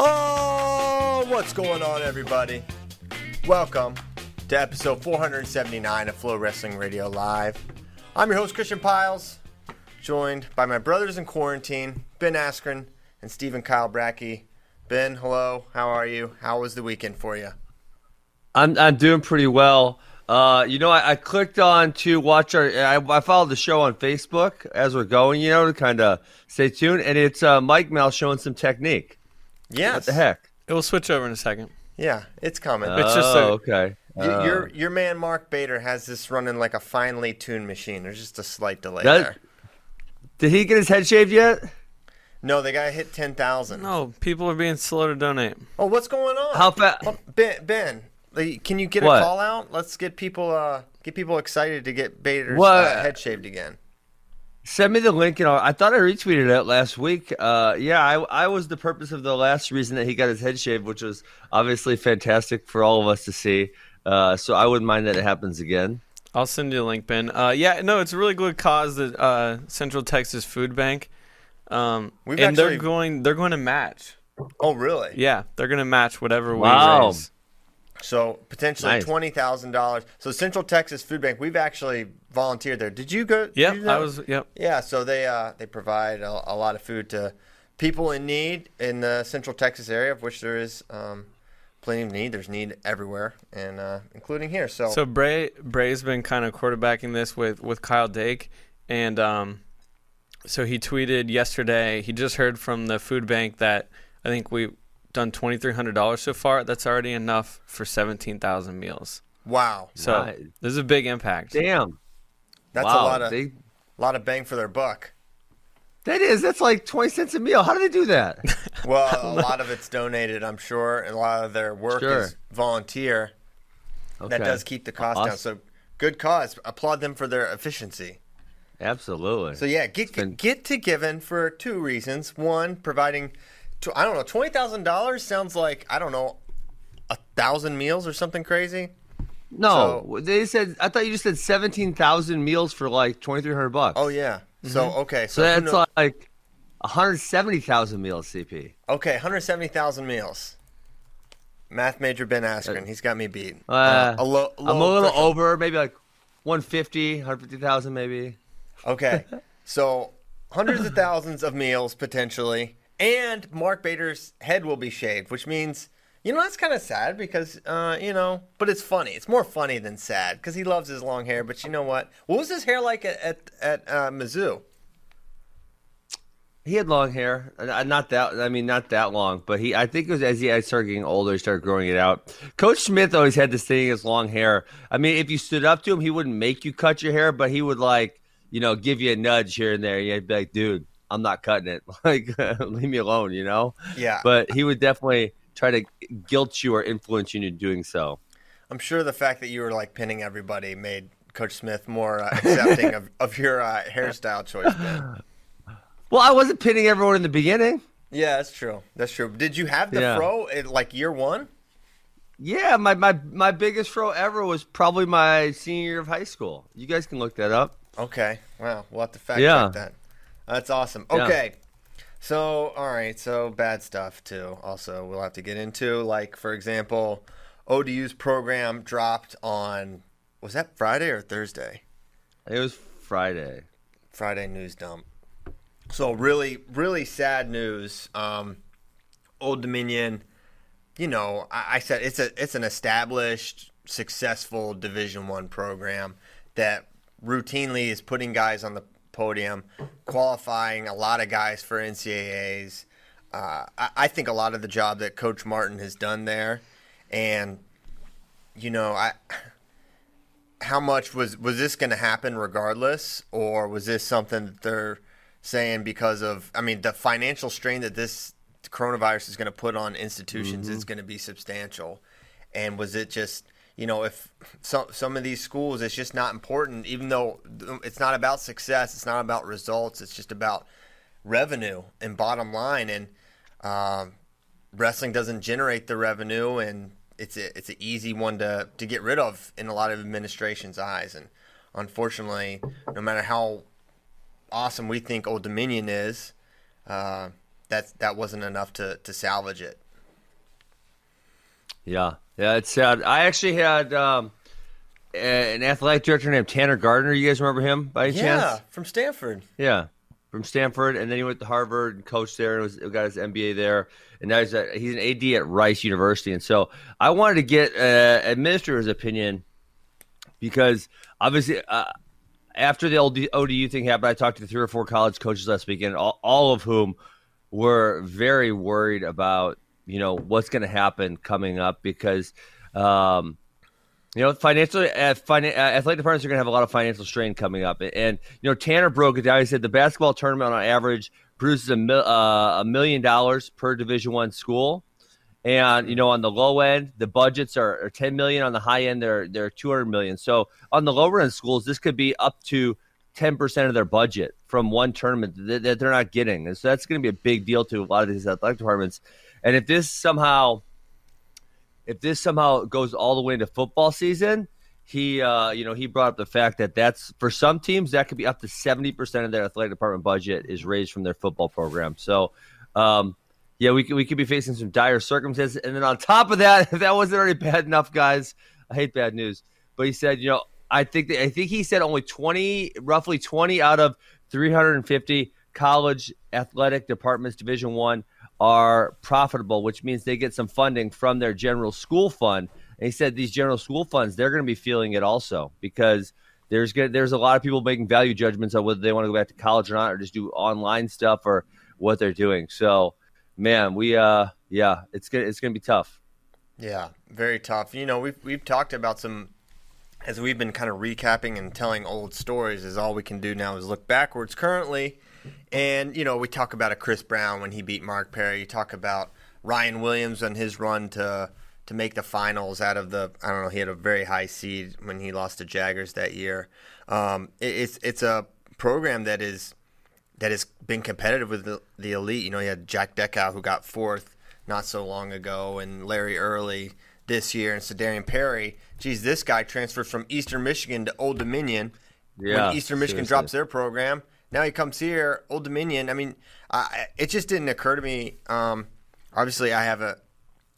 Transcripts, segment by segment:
Oh, what's going on, everybody? Welcome to episode 479 of Flo Wrestling Radio Live. I'm your host, Christian Pyles, joined by my brothers in quarantine, Ben Askren and Stephen Kyle Bracey. Ben, hello. How are you? How was the weekend for you? I'm I'm doing pretty well. Uh, you know, I, I, clicked on to watch our. I, I, followed the show on Facebook as we're going. You know, to kind of stay tuned, and it's uh, Mike Mel showing some technique. Yes. What the heck? It will switch over in a second. Yeah, it's coming. Oh, It's just a- okay. Y- your Oh. your man Mark Bader has this running like a finely tuned machine. There's just a slight delay That- there. Did he get his head shaved yet? No, they got to hit ten thousand. No, people are being slow to donate. Oh, what's going on? How fa- Oh, Ben, Ben, like, can you get What? a call out? Let's get people uh get people excited to get Bader's uh, head shaved again. Send me the link, and I'll, I thought I retweeted it last week. Uh, yeah, I, I was the purpose of the last reason that he got his head shaved, which was obviously fantastic for all of us to see. Uh, so I wouldn't mind that it happens again. I'll send you a link, Ben. Uh, yeah, no, it's a really good cause. The uh, Central Texas Food Bank, um, We've and actually- they're going. They're going to match. Oh, really? Yeah, they're going to match whatever we Wow. raise. So potentially Nice. twenty thousand dollars. So Central Texas Food Bank, we've actually volunteered there. Did you go? Yeah, you do I was. Yep. Yeah, so they uh, they provide a, a lot of food to people in need in the Central Texas area, of which there is um, plenty of need. There's need everywhere, and uh, including here. So, So Bray Bray's been kind of quarterbacking this with with Kyle Dake, and um, so he tweeted yesterday. He just heard from the food bank that I think we've done twenty three hundred dollars so far. That's already enough for seventeen thousand meals. wow, So Nice. this is a big impact. Damn. that's wow. a lot of They- lot of bang for their buck. that is. That's like 20 cents a meal. How do they do that? Well, a lot of it's donated, I'm sure, and a lot of their work Sure. is volunteer. That does keep the cost down. So, good cause. Applaud them for their efficiency. Absolutely. So yeah, get been- get to Given for two reasons. One, providing, tw- I don't know, twenty thousand dollars sounds like I don't know, a thousand meals or something crazy. no, they said. I thought you just said 17,000 meals for like 2,300 bucks. Oh yeah. Mm-hmm. So okay, so, So that's kno- like 170,000 meals, CP. okay, one hundred seventy thousand meals. Math major Ben Askren, uh, he's got me beat. Uh, uh a lo- I'm a little over, maybe like 150, 150,000 maybe. Okay, so hundreds of thousands of meals potentially, and Mark Bader's head will be shaved, which means you know that's kind of sad because uh, you know, but it's funny. It's more funny than sad because he loves his long hair. But you know what? What was his hair like at at, at uh, Mizzou? He had long hair, Uh, not that. I mean, not that long, but he. I think it was as he started getting older, he started growing it out. Coach Smith always had this thing his long hair. I mean, if you stood up to him, he wouldn't make you cut your hair, but he would like, you know, give you a nudge here and there. You'd be like, "Dude, I'm not cutting it. Like, leave me alone," you know. Yeah, But he would definitely try to guilt you or influence you into doing so. I'm sure the fact that you were like pinning everybody made Coach Smith more uh, accepting of, of your uh, hairstyle choice. Ben. Well, I wasn't pinning everyone in the beginning. Yeah, that's true. That's true. Did you have the Yeah. fro at like year one? Yeah, my, my my biggest fro ever was probably my senior year of high school. You guys can look that up. Okay. Wow. We'll have to fact Yeah. check that. That's awesome. Yeah. Okay. So, all right. So, bad stuff, too. Also, we'll have to get into. Like, for example, ODU's program dropped on, was that Friday or Thursday? It was Friday. Friday news dump. So really, really sad news. Um, Old Dominion, you know, I, I said it's a it's an established, successful Division One program that routinely is putting guys on the podium, qualifying a lot of guys for NCAAs. Uh, I, I think a lot of the job that Coach Martin has done there, and you know, I how much was was this going to happen regardless, or was this something that they're saying because of? I mean, the financial strain that this coronavirus is going to put on institutions mm-hmm. is going to be substantial, and was it just? You know, if some some of these schools, it's just not important. Even though it's not about success, it's not about results. It's just about revenue and bottom line. And um, wrestling doesn't generate the revenue, and it's a, it's an easy one to, to get rid of in a lot of administration's eyes. And unfortunately, no matter how awesome we think Old Dominion is, uh, that that wasn't enough to, to salvage it. Yeah, yeah, it's sad. I actually had um, an athletic director named Tanner Gardner. You guys remember him by any yeah, chance? Yeah, from Stanford. Yeah, from Stanford, and then he went to Harvard and coached there, and was, got his MBA there. And now he's, a, he's an AD at Rice University. And so I wanted to get uh, administrator's opinion because obviously uh, after the old ODU thing happened, I talked to three or four college coaches last weekend, all, all of whom were very worried about you know what's going to happen coming up because. Um, you know, financial uh, finan- uh, athletic departments are going to have a lot of financial strain coming up, and you know, Tanner broke it down. He said the basketball tournament on average produces a, mil- uh, a million dollars per Division One school, and you know, on the low end, the budgets are, are, ten million. On the high end, they're they're two hundred million. So on the lower end schools, this could be up to ten percent of their budget from one tournament that, that they're not getting, and so that's going to be a big deal to a lot of these athletic departments. And if this somehow if this somehow goes all the way into football season, he uh, you know he brought up the fact that that's for some teams that could be up to 70% of their athletic department budget is raised from their football program. So um, yeah we could, we could be facing some dire circumstances. And then on top of that if that wasn't already bad enough guys. I hate bad news. But he said you know i think that, i think he said only 20 roughly 20 out of 350 college athletic departments division one are profitable, which means they get some funding from their general school fund. And he said these general school funds, they're going to be feeling it also because there's good, there's a lot of people making value judgments on whether they want to go back to college or not, or just do online stuff or what they're doing. So, man, we uh, yeah, it's gonna it's gonna be tough. Yeah, very tough. You know, we've we've talked about some as we've been kind of recapping and telling old stories. Is all we can do now is look backwards. Currently, and, you know, we talk about a Chris Brown when he beat Mark Perry. You talk about Ryan Williams and his run to to make the finals out of the I don't know, he had a very high seed when he lost to Jaggers that year. Um, it, it's it's a program that is that has been competitive with the, the elite. You know, you had Jack Deckow who got fourth not so long ago, and Larry Early this year, and Sedarian Perry. Geez, this guy transferred from Eastern Michigan to Old Dominion. Yeah, when Eastern Michigan seriously. drops their program, now he comes here, Old Dominion. I mean, it just didn't occur to me. Um, obviously, I have a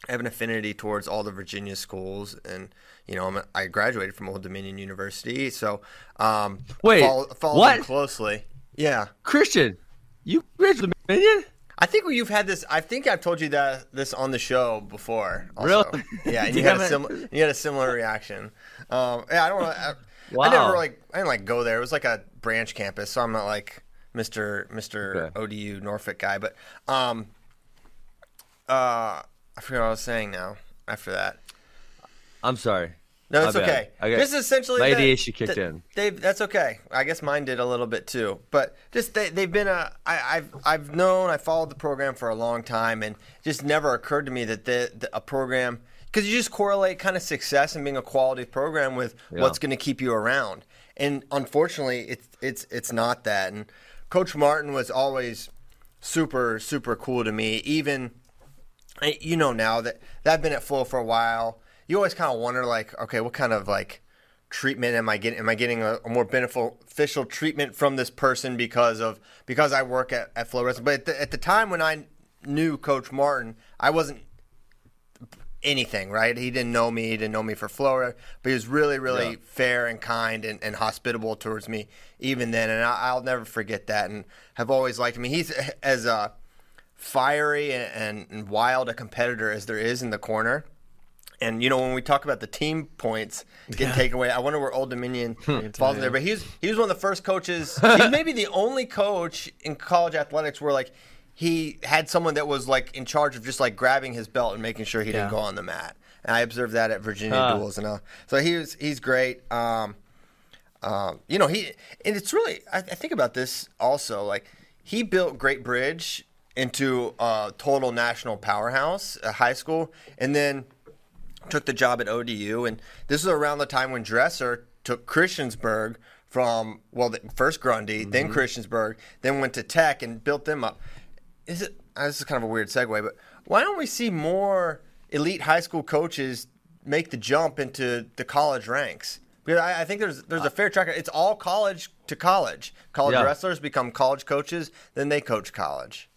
I have an affinity towards all the Virginia schools, and you know, I'm, i graduated from Old Dominion University, so um, wait, follow, follow what closely? Yeah, Christian, you graduated Dominion. I think you've had this. I think I've told you that this on the show before. Also. Really? Yeah, and you had a similar you had a similar reaction. Um, yeah, I don't know. Wow. I never like I didn't like go there. It was like a branch campus, so I'm not like Mr. Mr. Okay. ODU Norfolk guy. But um, uh, I forget what I was saying now. After that, I'm sorry. No, it's okay. okay. This is essentially my ADHD kicked in. They that's okay. I guess mine did a little bit too. But just they they've been a I, I've I've known I followed the program for a long time, and just never occurred to me that the, the a program because you just correlate kind of success and being a quality program with yeah. what's going to keep you around. And unfortunately, it's it's it's not that. And Coach Martin was always super super cool to me. Even you know now that that I've been at Flo for a while, you always kind of wonder like, okay, what kind of like treatment am I getting? Am I getting a, a more beneficial treatment from this person because of because I work at, at Flo Wrestling? But at the, at the time when I knew Coach Martin, I wasn't anything, right? He didn't know me, he didn't know me for Florida, but he was really, really Yeah. fair and kind and, and hospitable towards me even then, and I, I'll never forget that, and have always liked him. He's as uh, fiery and, and, wild a competitor as there is in the corner. And you know when we talk about the team points getting taken away, I wonder where Old Dominion falls in there. But he was he was one of the first coaches. He's maybe the only coach in college athletics where like he had someone that was like in charge of just like grabbing his belt and making sure he didn't go on the mat. And I observed that at Virginia Huh. duels and uh, so he was he's great. Um, um, you know he and it's really I, I think about this also like he built Great Bridge into a total national powerhouse, a high school, and then took the job at ODU, and this is around the time when Dresser took Christiansburg from well, the, first Grundy, then Christiansburg, then went to Tech and built them up. Is it? uh, This is kind of a weird segue, but why don't we see more elite high school coaches make the jump into the college ranks? Because I, I think there's there's a fair track. It's all college to college. College Yeah. wrestlers become college coaches, then they coach college.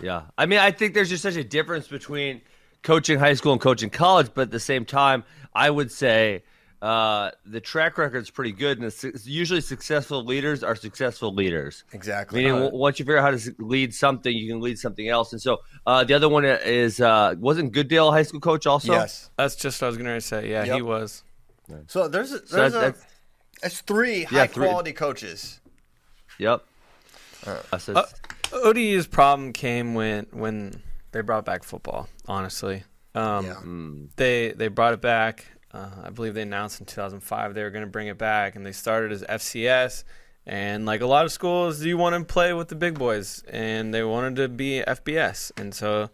Yeah. I mean, I think there's just such a difference between coaching high school and coaching college, but at the same time, I would say uh, the track record's pretty good, and it's, it's usually successful leaders are successful leaders. Exactly. Meaning, w- once you figure out how to lead something, you can lead something else. And so uh, the other one is uh, wasn't Gooddale a high school coach also? yes. That's just what I was gonna say. Yeah, he was. So there's a, So there's that's, a, that's It's three Yeah, high three- quality coaches. yep. Uh, so Uh, ODU's problem came when when they brought back football. Honestly, um, Yeah. they they brought it back. Uh, I believe they announced in 2005 they were going to bring it back, and they started as FCS. And like a lot of schools, you want to play with the big boys, and they wanted to be FBS, and so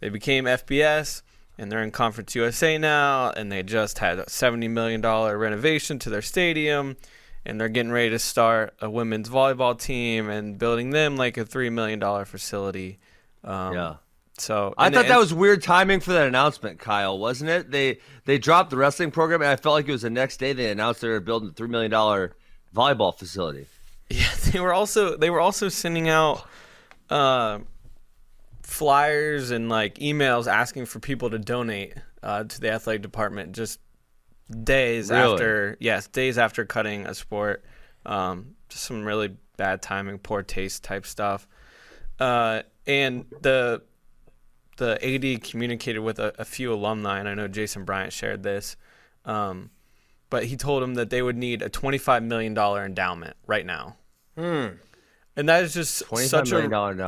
they became FBS, and they're in Conference USA now, and they just had a 70 million dollar renovation to their stadium, and they're getting ready to start a women's volleyball team and building them like a three million dollar facility. Um, yeah. So I thought and- that was weird timing for that announcement, Kyle, wasn't it? They they dropped the wrestling program, and I felt like it was the next day they announced they were building a three million dollar volleyball facility. Yeah, they were also they were also sending out uh, flyers and like emails asking for people to donate uh, to the athletic department just days Really? after yes days after cutting a sport. Um, just some really bad timing, poor taste type stuff. Uh, and the the AD communicated with a, a few alumni, and I know Jason Bryant shared this. Um, but he told him that they would need a $25 million endowment right now. And that is just such a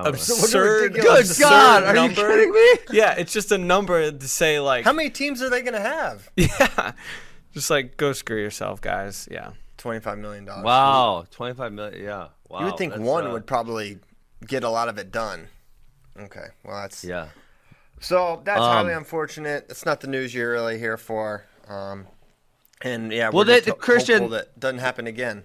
absurd, Good Good absurd God, are you kidding me? Yeah, it's just a number to say like, How many teams are they going to have? yeah, just like go screw yourself, guys. Yeah, $25 million. Wow, twenty five million. Yeah, wow. You would think one uh, would probably get a lot of it done. Okay. Well, that's. Yeah, So that's Um, highly unfortunate. It's not the news you're really here for. Um, and yeah, Well, we're the- Christian- that doesn't happen again.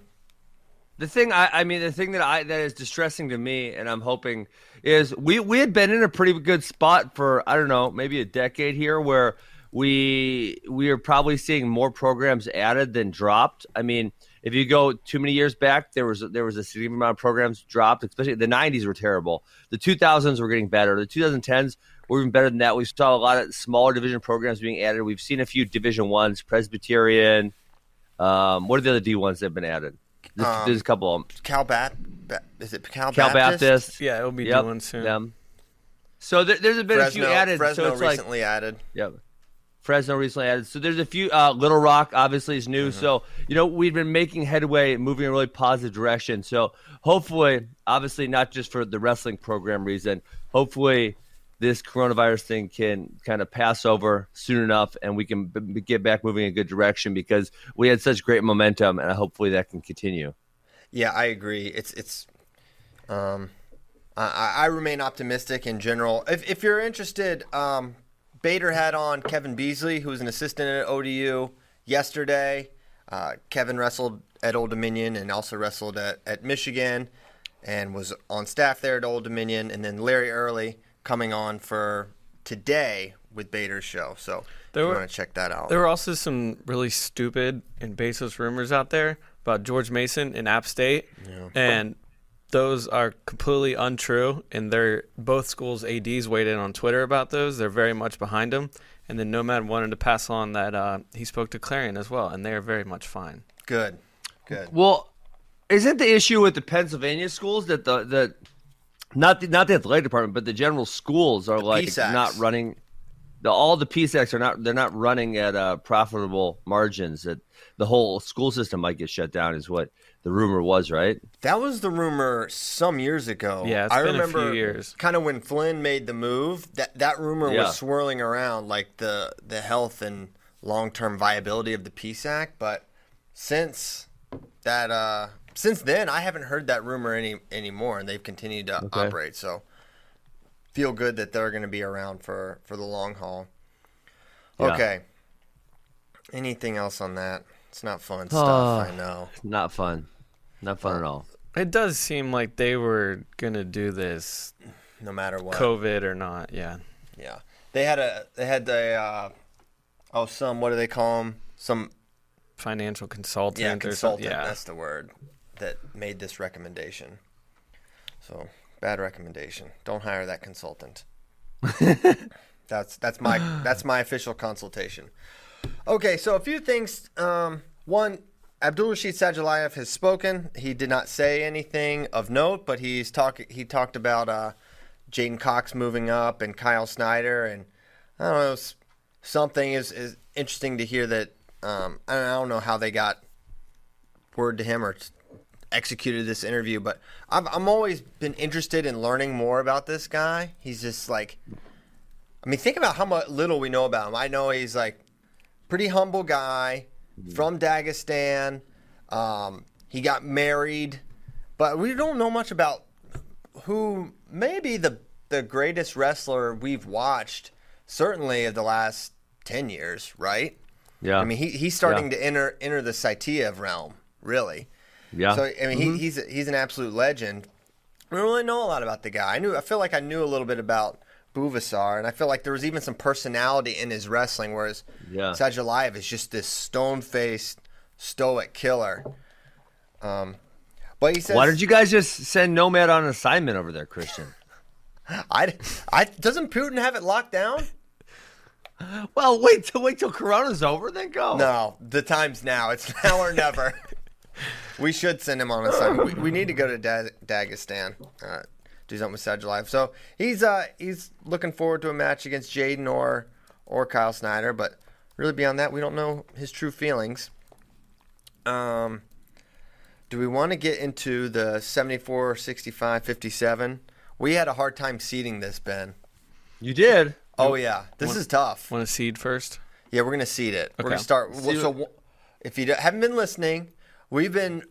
the thing I, I mean, the thing that I that is distressing to me, and I'm hoping is we we had been in a pretty good spot for I don't know maybe a decade here where we we are probably seeing more programs added than dropped. I mean, if you go too many years back, there was there was a significant amount of programs dropped. Especially the '90s were terrible. The 2000s were getting better. The 2010s were even better than that. We saw a lot of smaller division programs being added. We've seen a few Division ones, Presbyterian. Um, what are the other D ones that have been added? There's, Um, there's a couple of them. Cal Bat, Ba- is it Cal, Cal Baptist. yeah, it'll be Yep, doing soon. them. So there, there's been a few added. Fresno so it's like recently added. Yep. Fresno recently added. So there's a few. Uh, Little Rock obviously is new. So you know we've been making headway, moving in a really positive direction. So hopefully, obviously not just for the wrestling program reason. Hopefully, this coronavirus thing can kind of pass over soon enough, and we can b- get back moving in a good direction because we had such great momentum, and hopefully that can continue. Yeah, I agree. It's it's. Um, I, I remain optimistic in general. If if you're interested, um, Bader had on Kevin Beasley, who was an assistant at ODU yesterday. Uh, Kevin wrestled at Old Dominion and also wrestled at, at Michigan, and was on staff there at Old Dominion. And then Larry Early coming on for today with Bader's show. So There if you want to check that out. There were also some really stupid and baseless rumors out there about George Mason in App State, and those are completely untrue, and they're both schools' ads weighed in on Twitter about those. They're very much behind them. And then Nomad wanted to pass on that uh, he spoke to Clarion as well, and they are very much fine. Good. Good. Well, isn't the issue with the Pennsylvania schools that the the not the, not the athletic department, but the general schools are like PSACs. not running. The, all the PSACs are not they're not running at uh, profitable margins. That the whole school system might get shut down is what the rumor was, right? That was the rumor some years ago. Yeah, it's I been a remember few years. kind of when Flynn made the move. That that rumor Yeah. was swirling around, like the the health and long term viability of the PSAC. But since that, uh, since then, I haven't heard that rumor any anymore, and they've continued to Okay. operate. So feel good that they're going to be around for for the long haul. Yeah. Okay. Anything else on that? It's not fun stuff. Ah. I know. Not fun, not fun at all. It does seem like they were gonna do this, No matter what. COVID or not. Yeah, Yeah, they had a they had the uh, oh some what do they call them some financial consultant. yeah or something. consultant Yeah, that's the word that made this recommendation. So bad recommendation. Don't hire that consultant. that's that's my that's my official consultation. Okay, so a few things. Um, one, Abdul Rashid Sadulaev has spoken. He did not say anything of note, but he's talk he talked about uh, J'den Cox moving up and Kyle Snyder, and I don't know something is is interesting to hear that. Um, I don't- I don't know how they got word to him or executed this interview, but I've I'm always been interested in learning more about this guy. He's just like, I mean, think about how much little we know about him. I know he's like pretty humble guy from Dagestan. Um, he got married, but we don't know much about who maybe the the greatest wrestler we've watched, certainly of the last ten years, right? Yeah, I mean, he, he's starting Yeah. to enter enter the Saitiev realm, really. Yeah. So I mean, he, he's he's an absolute legend. We don't really know a lot about the guy. I knew I feel like I knew a little bit about Buvaisar, and I feel like there was even some personality in his wrestling, whereas Yeah. Sadulaev is just this stone faced, stoic killer. Um, but he says, Why did you guys just send Nomad on assignment over there, Christian? I, I doesn't Putin have it locked down? Well, wait till wait till Corona's over, then go. No, the time's now. It's now or never. we should send him on assignment. We, we need to go to da- Dagestan, uh, do something with Sadulaev. So he's uh, he's looking forward to a match against J'den or or Kyle Snyder, but really beyond that, we don't know his true feelings. Um, do we want to get into the 74, 65, 57? We had a hard time seeding this, Ben. You did. Oh yeah, this is tough. Want to seed first? Yeah, we're gonna seed it. We're gonna start. Well, so, what- if you haven't been listening, we've been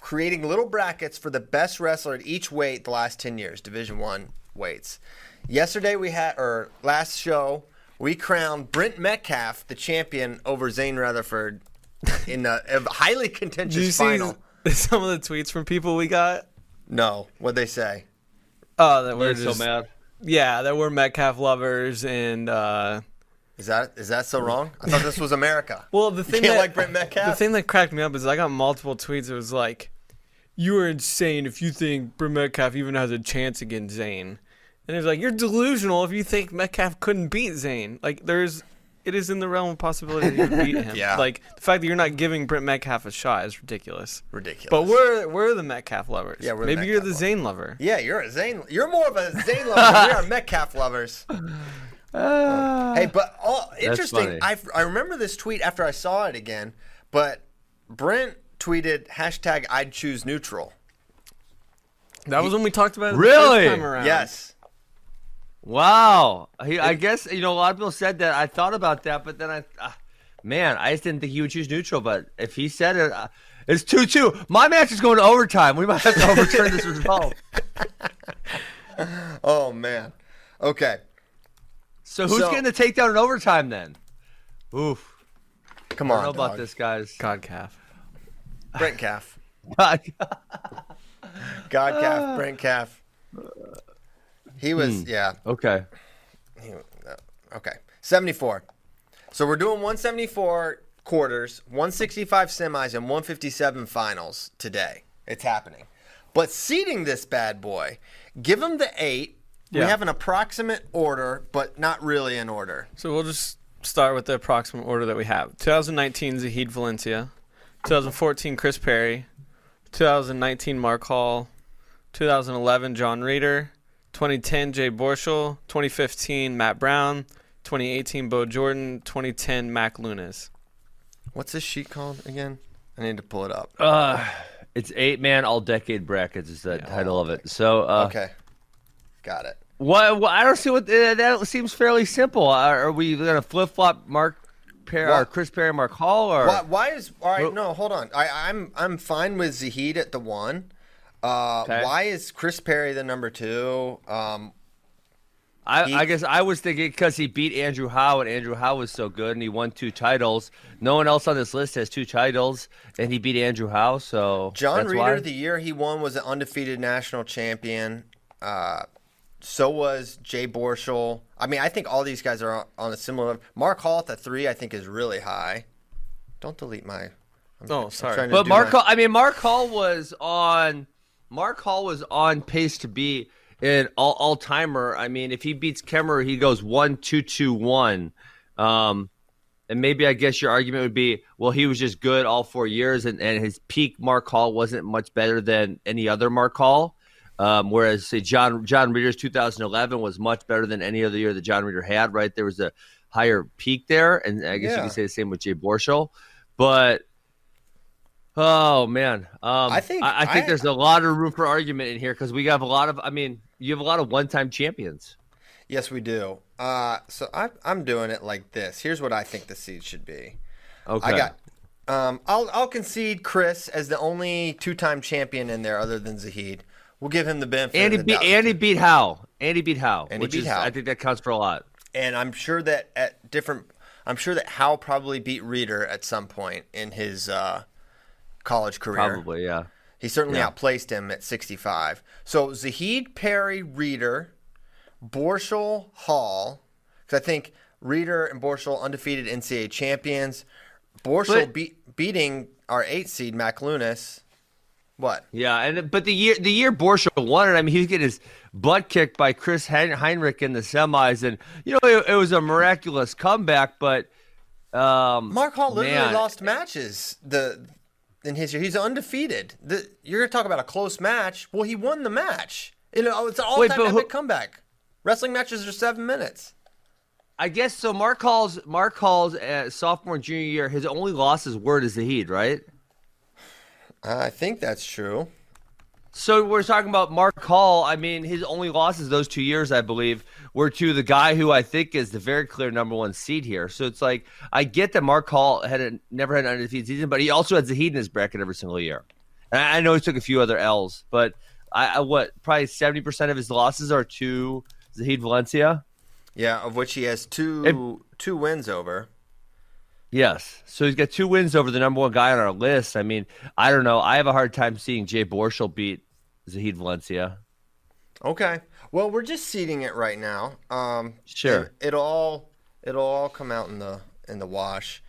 creating little brackets for the best wrestler at each weight the last ten years, Division One weights. Yesterday we had, or last show, we crowned Brent Metcalf the champion over Zain Retherford in a, a highly Did you contentious see final. some of the tweets from people we got? No, what'd they say? Oh, that We're we're so mad. yeah, that we're Metcalf lovers and uh, Is that is that so wrong? I thought this was America. well the thing that, like Brent Metcalf. the thing that cracked me up is I got multiple tweets. It was like, "You are insane if you think Brent Metcalf even has a chance against Zain," and it's like you're delusional if you think Metcalf couldn't beat Zain. Like there's, it is in the realm of possibility that you beat him. Yeah. Like the fact that you're not giving Brent Metcalf a shot is ridiculous. Ridiculous. But we're we're the Metcalf lovers. Yeah, we're the maybe you're the Zain lover. Yeah, you're a Zain. You're more of a Zain lover. we are Metcalf lovers. hey, but all interesting. I I remember this tweet after I saw it again. But Brent tweeted hashtag I'd choose neutral. That was when we talked about it the Really? first time around. Yes. Wow. He, I guess you know a lot of people said that. I thought about that, but then I, uh, man, I just didn't think he would choose neutral. But if he said it, uh, it's two two. My match is going to overtime. We might have to overturn this result. Oh man. Okay. So who's So- getting the takedown in overtime then? Oof. Come on. I on. don't know about this, guys. God calf. Brent Calf. God. God. Calf. Brent Calf. He was Hmm. yeah. okay. He- uh, Okay. 74. So we're doing 174 quarters, 165 semis, and 157 finals today. It's happening. But seeding this bad boy, give him the eight. We have an approximate order, but not really an order. So we'll just start with the approximate order that we have. 2019 Zahid Valencia, 2014 Chris Perry, 2019 Mark Hall, 2011 Jon Reader, 2010 Jay Borschel, 2015 Matt Brown, 2018 Bo Jordan, 2010 Mack Lewnes. What's this sheet called again? I need to pull it up. Uh, it's eight man all decade brackets is the title of it. So uh, okay. Got it. what, what I don't see what uh, that seems fairly simple. Are, are we gonna flip flop Mark Perry or Chris Perry, Mark Hall, or Why, why is all right? Well- No, hold on. I, I'm I'm fine with Zahid at the one. Uh, Okay. Why is Chris Perry the number two? Um, I, He- I guess I was thinking because he beat Andrew Howe and Andrew Howe was so good and he won two titles. No one else on this list has two titles and he beat Andrew Howe. So Jon Reader, why. the year he won, was an undefeated national champion. Uh, so was Jay Borschel. I mean, I think all these guys are on- on a similar. level. Mark Hall at the three, I think, is really high. Don't delete my. Oh, sorry. But do Mark, my- Hall, I mean, Mark Hall was on. Mark Hall was on pace to be an all all timer. I mean, if he beats Kemerer, he goes one two two one. Um, and maybe I guess your argument would be, well, he was just good all four years, and, and his peak Mark Hall wasn't much better than any other Mark Hall. Um, whereas say John Jon Reader's 2011 was much better than any other year that Jon Reader had. Right, there was a higher peak there, and I guess you can say the same with Jay Borschel. But oh man, um, I think- I, I think I- there's a lot of room for argument in here because we have a lot of. I mean, you have a lot of one-time champions. Yes, we do. Uh, so I, I'm doing it like this. Here's what I think the seed should be. Okay, I got. Um, I'll I'll concede Chris as the only two-time champion in there, other than Zahid. We'll give him the benefit. Andy the beat. Andy beat Howe. Andy beat Howe, Andy which beat is Howe. I think that counts for a lot. and I'm sure that at different, I'm sure that Howe probably beat Reader at some point in his uh, college career. Probably, yeah. He certainly Yeah. outplaced him at 65. So Zahid, Perry, Reader, Borschel, Hall, because I think Reader and Borschel undefeated NCAA champions. Borschel But- beat, beating our eight seed Mack Lewnes. What? Yeah, and but the year the year Borschel won it, I mean, he was getting his butt kicked by Chris Hein- Henrich in the semis, and you know it, it was a miraculous comeback. But um, Mark Hall literally man, lost matches the in his year. He's undefeated. The, you're gonna talk about a close match. Well, he won the match. You know, it's an all-time Wait, but who- comeback. Wrestling matches are seven minutes. I guess so. Mark Hall's Mark Hall's uh, sophomore and junior year, his only loss losses were to Zahid, right? I think that's true. So we're talking about Mark Hall. I mean, his only losses those two years, I believe, were to the guy who I think is the very clear number one seed here. So it's like I get that Mark Hall had a, never had an undefeated season, but he also has had Zahid in his bracket every single year. And I I know he took a few other L's, but I, I what probably seventy percent of his losses are to Zahid Valencia. Yeah, of which he has two two wins over. Yes. So he's got two wins over the number one guy on our list. I mean, I don't know. I have a hard time seeing Jay Borschel beat Zahid Valencia. Okay. Well, we're just seeding it right now. Um, Sure. It, will all it'll all come out in the in the wash.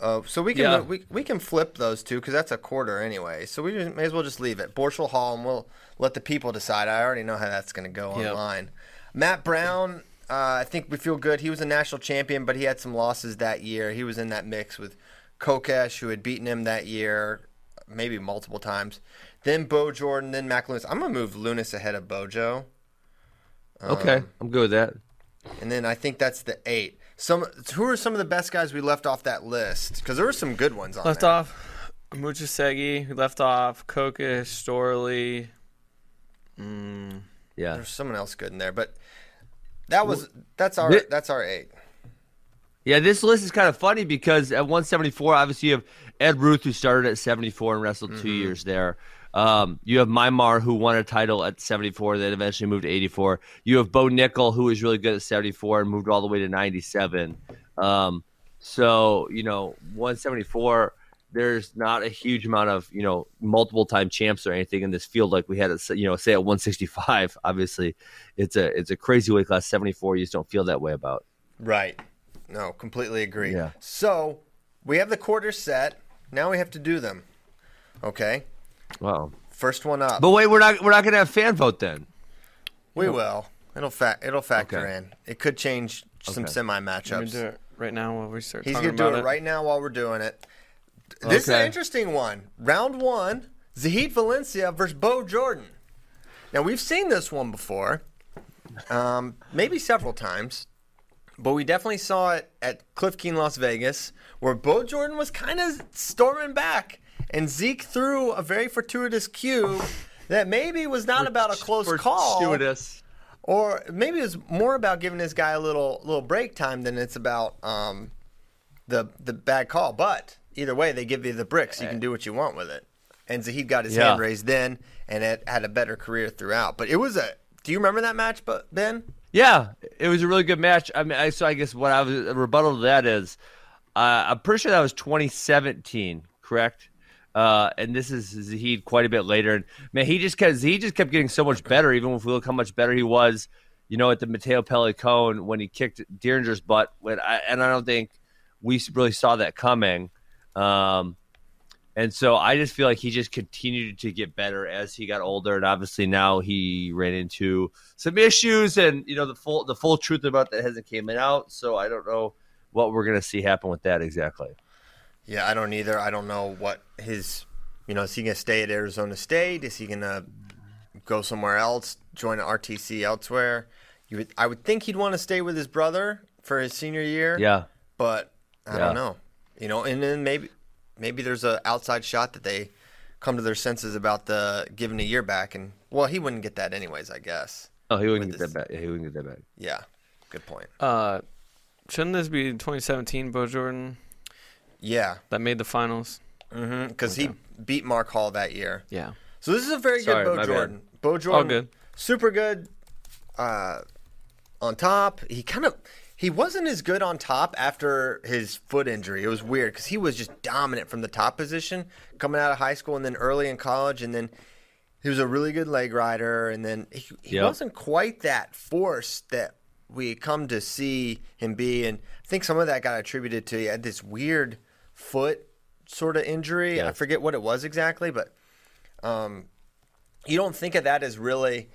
Uh, so we can Yeah. we, we can flip those two because that's a quarter anyway. So we may as well just leave it. Borschel Hall, and we'll let the people decide. I already know how that's going to go Yep. online. Matt Brown, uh, I think we feel good. He was a national champion, but he had some losses that year. He was in that mix with Kokesh, who had beaten him that year, maybe multiple times. Then Bo Jordan, then Mack Lewnes. I'm gonna move Lewnes ahead of Bojo. Okay, I'm good with that. And then I think that's the eight. Some who are some of the best guys we left off that list? Because there were some good ones on Left there. off Muchisegi, we left off Kokesh, Storley. Mm, Yeah. There's someone else good in there, but that was that's our Thi- that's our eight. Yeah, this list is kind of funny because at 174, obviously you have Ed Ruth who started at 74 and wrestled two Mm-hmm. years there. Um, you have Mymar who won a title at 74, then eventually moved to 84. You have Bo Nickal who was really good at 74 and moved all the way to 97. Um, so you know 174. There's not a huge amount of you know multiple time champs or anything in this field like we had at you know say at 165. Obviously, it's a it's a crazy weight class. 74 you just don't feel that way about. Right. No, completely agree. Yeah. So we have the quarters set. Now we have to do them. Okay. Wow. First one up. But wait, we're not we're not gonna have fan vote then. we will. It'll fa- it'll factor Okay. in. It could change some Okay. semi matchups right now while we start He's talking gonna do about it right now while we're doing it. This is an Okay. interesting one. Round one: Zahid Valencia versus Bo Jordan. Now we've seen this one before, um, maybe several times, but we definitely saw it at Cliff Keen, Las Vegas, where Bo Jordan was kind of storming back, and Zeke threw a very fortuitous cue that maybe was not about a close call. Fortuitous. Or maybe it's more about giving this guy a little little break time than it's about um, the the bad call. But either way, they give you the bricks. You can do what you want with it. And Zahid got his Yeah. hand raised then, and it had a better career throughout. But it was a. Do you remember that match, Bu- Ben? Yeah, it was a really good match. I mean, I, so I guess what I was a rebuttal to that is, uh, I'm pretty sure that was 2017, correct? Uh, and this is Zahid quite a bit later. And man, he just kept he just kept getting so much better. Even if we look how much better he was, you know, at the Matteo Pellicone when he kicked Derringer's butt. When I, and I don't think we really saw that coming. Um, and so I just feel like he just continued to get better as he got older, and obviously now he ran into some issues, and you know the full the full truth about that hasn't came out. So I don't know what we're gonna see happen with that exactly. Yeah, I don't either. I don't know what his. You know, is he gonna stay at Arizona State? Is he gonna go somewhere else? Join an RTC elsewhere? You would. I would think he'd want to stay with his brother for his senior year. Yeah, but I Yeah. don't know. You know, and then maybe maybe there's a outside shot that they come to their senses about the giving a year back, and well, he wouldn't get that anyways, I guess. oh he wouldn't get this- that back. Yeah, he wouldn't get that back. Yeah, good point. Uh, shouldn't this be 2017 Bo Jordan Yeah, that made the finals? because he beat Mark Hall that year. Yeah. So this is a very Sorry, good Bo my bad. Jordan. Bo Jordan, All good. super good. Uh, on top, he kind of he wasn't as good on top after his foot injury. It was weird because he was just dominant from the top position coming out of high school and then early in college, and then he was a really good leg rider, and then he, he Yep. wasn't quite that force that we come to see him be. And I think some of that got attributed to he had this weird foot sort of injury. Yeah. I forget what it was exactly, but um, you don't think of that as really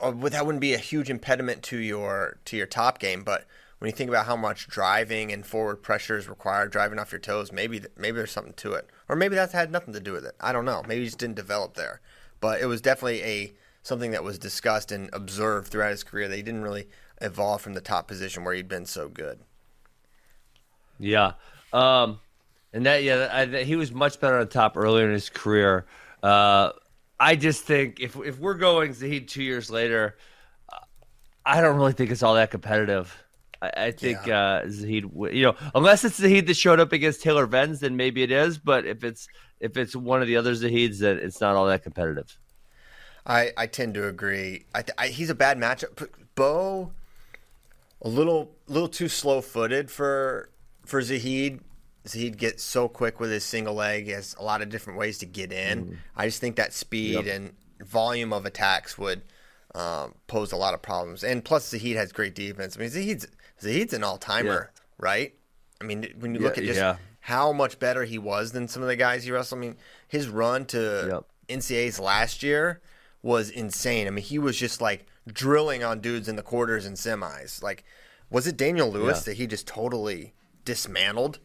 that wouldn't be a huge impediment to your to your top game but when you think about how much driving and forward pressure is required driving off your toes maybe maybe there's something to it. Or maybe that had nothing to do with it. I don't know. Maybe he just didn't develop there. But it was definitely a something that was discussed and observed throughout his career that he didn't really evolve from the top position where he'd been so good. Yeah, um, and that yeah, I, he was much better on top earlier in his career. Uh, I just think if if we're going Zahid two years later, uh, I don't really think it's all that competitive. I, I think uh, Zahid, you know, unless it's Zahid that showed up against Taylor Venz, then maybe it is. But if it's if it's one of the other Zahids, then it's not all that competitive. I, I tend to agree. I, th- I, he's a bad matchup. Bo, a little little too slow footed for for Zahid. Zahid get so quick with his single leg. He has a lot of different ways to get in. I just think that speed and volume of attacks would um, pose a lot of problems. And plus, Zahid has great defense. I mean, Zahid's Zahid's an all timer, right? I mean, when you look Yeah, at just yeah. how much better he was than some of the guys he wrestled. I mean, his run to Yep. NCAA's last year was insane. I mean, he was just like drilling on dudes in the quarters and semis. Like, was it Daniel Lewis Yeah. that he just totally dismantled?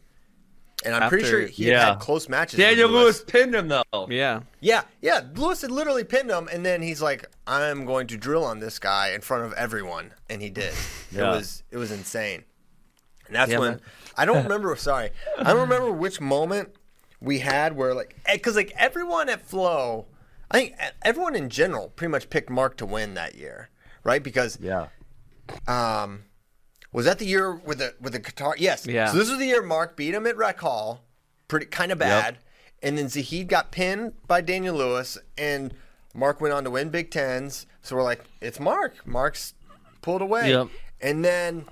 And I'm pretty sure he had, yeah. had close matches. with Daniel Lewis pinned him though. Yeah. Yeah, yeah. Lewis had literally pinned him, and then he's like, "I'm going to drill on this guy in front of everyone," and he did. It was it was insane. And that's Yeah, when man. I don't remember. Sorry, I don't remember which moment we had where like because like everyone at Flo, I think e- everyone in general pretty much picked Mark to win that year, right? Because Yeah. um, was that the year with the with the guitar? Yes. Yeah. So this was the year Mark beat him at Rec Hall, pretty kind of bad, yep. and then Zahid got pinned by Daniel Lewis, and Mark went on to win Big Tens. So we're like, it's Mark. Mark's pulled away, Yep. and then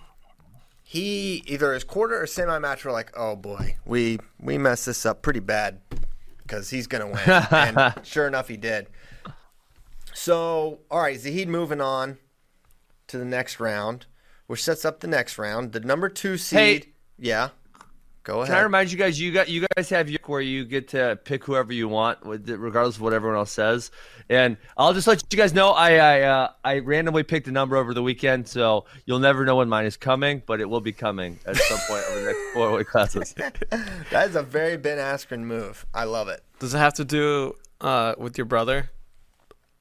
he either his quarter or semi match. We're like, oh boy, we we messed this up pretty bad because he's gonna win, and sure enough, he did. So all right, Zahid moving on to the next round, which sets up the next round. The number two seed. Hey. Yeah. Go ahead. Can I ahead. remind you guys? You got you guys have your where you get to pick whoever you want, regardless of what everyone else says. And I'll just let you guys know I I uh, I randomly picked a number over the weekend, so you'll never know when mine is coming, but it will be coming at some point over the next four week classes. That is a very Ben Askren move. I love it. Does it have to do uh, with your brother?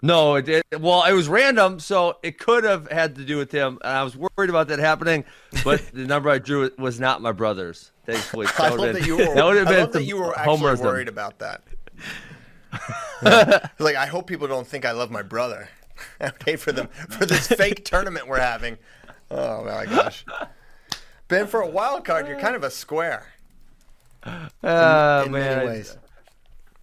No, it, it well, it was random, so it could have had to do with him, and I was worried about that happening. But the number I drew was not my brother's. Thankfully, I that love would that you were. that would have I been love that you were actually worried about that. like I hope people don't think I love my brother. I would for them for this fake tournament we're having. Oh my gosh, Ben, for a wild card, you're kind of a square Ah, in man, many I- ways.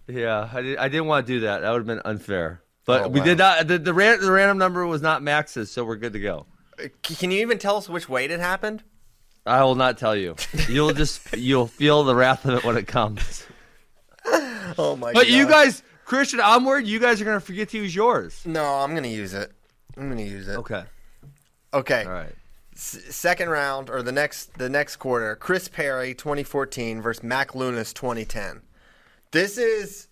Yeah, I, did, I didn't want to do that. That would have been unfair. But Oh, we wow. did not. The the, ran, the random number was not Max's, so we're good to go. Can you even tell us which weight it happened? I will not tell you. You'll just you'll feel the wrath of it when it comes. Oh my! But you guys, Christian, I'm worried you guys are gonna forget to use yours. No, I'm gonna use it. I'm gonna use it. Okay. Okay. All right. S- second round or the next the next quarter, Chris Perry 2014 versus Mack Lewnes 2010. This is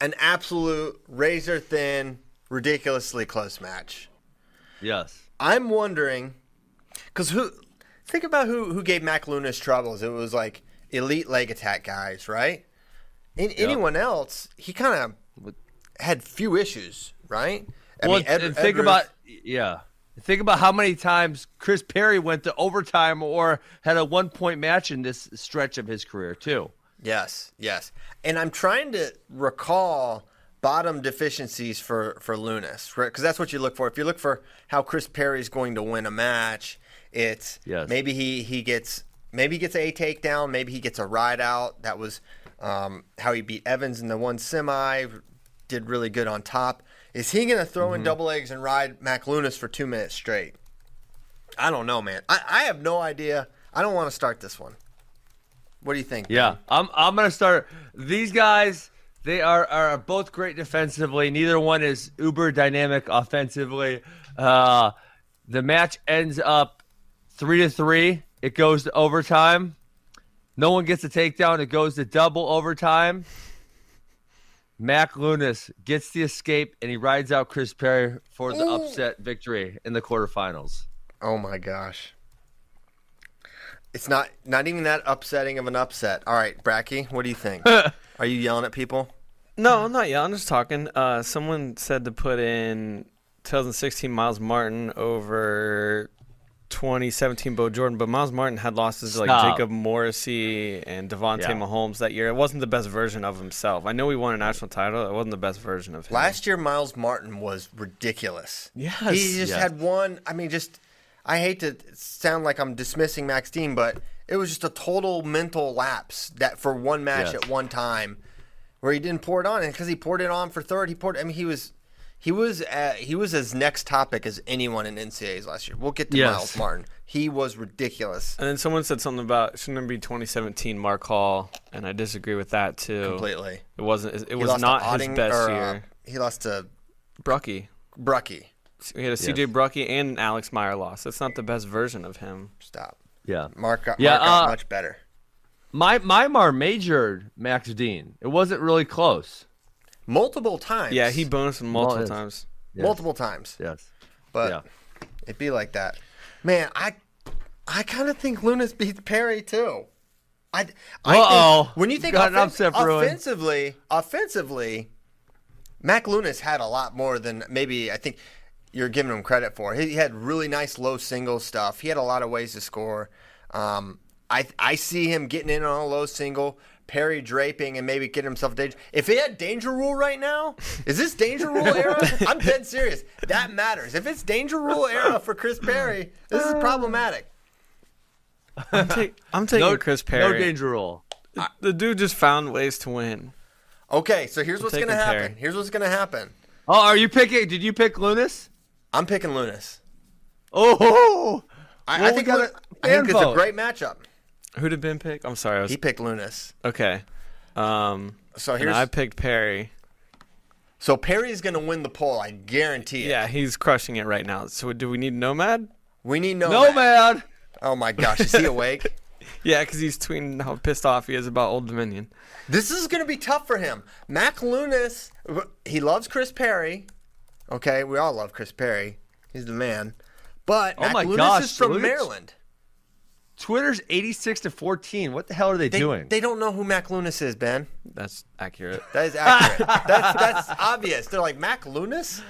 an absolute razor thin, ridiculously close match. Yes. I'm wondering cuz who think about who who gave Mack troubles. It was like elite leg attack guys, right? In, Anyone else, he kind of had few issues, right? I well, mean, Ed- and think about yeah. Think about how many times Chris Perry went to overtime or had a one point match in this stretch of his career too. Yes, yes. And I'm trying to recall bottom deficiencies for for Lewnes, right? because that's what you look for. If you look for how Chris Perry's going to win a match, it's Yes. maybe he he gets maybe he gets a takedown, maybe he gets a ride out. That was um, how he beat Evans in the one semi. Did really good on top. Is he going to throw Mm-hmm. in double legs and ride Mack Lewnes for two minutes straight? I don't know, man. I, I have no idea. I don't want to start this one. What do you think? Yeah, I'm I'm gonna start. These guys, they are are both great defensively. Neither one is uber dynamic offensively. Uh, the match ends up three to three. It goes to overtime. No one gets a takedown. It goes to double overtime. Mack Lewnes gets the escape and he rides out Chris Perry for the upset victory in the quarterfinals. Oh my gosh. It's not not even that upsetting of an upset. All right, Bracey, what do you think? Are you yelling at people? No, I'm not yelling. I'm just talking. Uh, someone said to put in 2016 Myles Martin over 2017 Bo Jordan, but Myles Martin had losses to like Stop. Jacob Morrissey and Devontae Yeah. Mahomes that year. It wasn't the best version of himself. I know he won a national title. It wasn't the best version of him. Last year Myles Martin was ridiculous. Yes. He just Yes. had one I mean just I hate to sound like I'm dismissing Max Dean, but it was just a total mental lapse that for one match at one time where he didn't pour it on and because he poured it on for third, he poured I mean he was he was uh, he was as next topic as anyone in NCAAs last year. We'll get to Yes. Myles Martin. He was ridiculous. and then someone said something about shouldn't it be 2017 Mark Hall, and I disagree with that too. Completely. It wasn't. It was not his best or, uh, year. he lost to Brucky. Brucky. We had a CJ Brucky and Alex Meyer loss. That's not the best version of him. Stop. Yeah. Mark got, Yeah, Mark got uh, much better. My Mymar majored Max Dean. It wasn't really close. Multiple times. Yeah, he bonused him multiple yes. times. Yes. multiple times. Yes. But Yeah. it'd be like that. Man, I I kind of think Lewnes beats Perry too. I, I Uh-oh. think, when you think Got an offen- upset offensively, offensively, Mack Lewnes had a lot more than maybe I think you're giving him credit for. He had really nice low single stuff. He had a lot of ways to score. Um, I I see him getting in on a low single. Perry draping and maybe getting himself danger. If he had danger rule right now, is this danger rule era? I'm dead serious. That matters. If it's danger rule era for Chris Perry, this is problematic. I'm, take, I'm taking No, Chris Perry. no danger rule. The dude just found ways to win. Okay, so here's what's gonna happen. Perry. Here's what's gonna happen. Oh, are you picking? Did you pick Lewnes? I'm picking Lewnes. Oh, I, Well, I think, got Lu- a I think it's a great matchup. Who did Ben pick? I'm sorry. I was He picked Lewnes. okay. Um, So and here's I picked Perry. so Perry's gonna win the poll. I guarantee it. Yeah, he's crushing it right now. So do we need Nomad? We need Nomad. no man. Oh my gosh, is he awake? Yeah, because he's tweeting how pissed off he is about Old Dominion. This is going to be tough for him. Mack Lewnes, he loves Chris Perry. Okay, we all love Chris Perry. He's the man. But Oh Mack my Lewnes gosh, is from look Maryland. Twitter's 86 to 14. What the hell are they, They, doing? they don't know who Mack Lewnes is, Ben. That's accurate. That is accurate. that's, that's obvious. They're like, Mack Lewnes?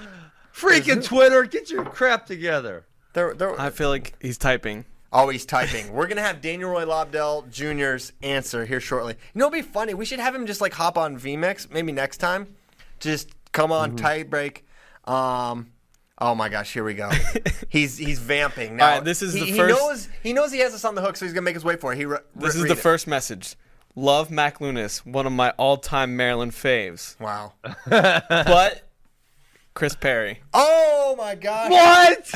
Freaking Twitter, get your crap together. They're, they're, I feel like he's typing. Oh, he's typing. We're gonna have Daniel Roy Lobdell Jr.'s answer here shortly. You know, it'd be funny. We should have him just like hop on VMix maybe next time. Just come on Mm-hmm. tight break. Um, oh my gosh, here we go. he's he's vamping now. All right, this is he, the he knows he knows he has us on the hook, so he's gonna make us wait for it. He re- This re- is the it. first message. Love Mack Lewnes, one of my all-time Maryland faves. Wow. But Chris Perry. Oh my gosh. What?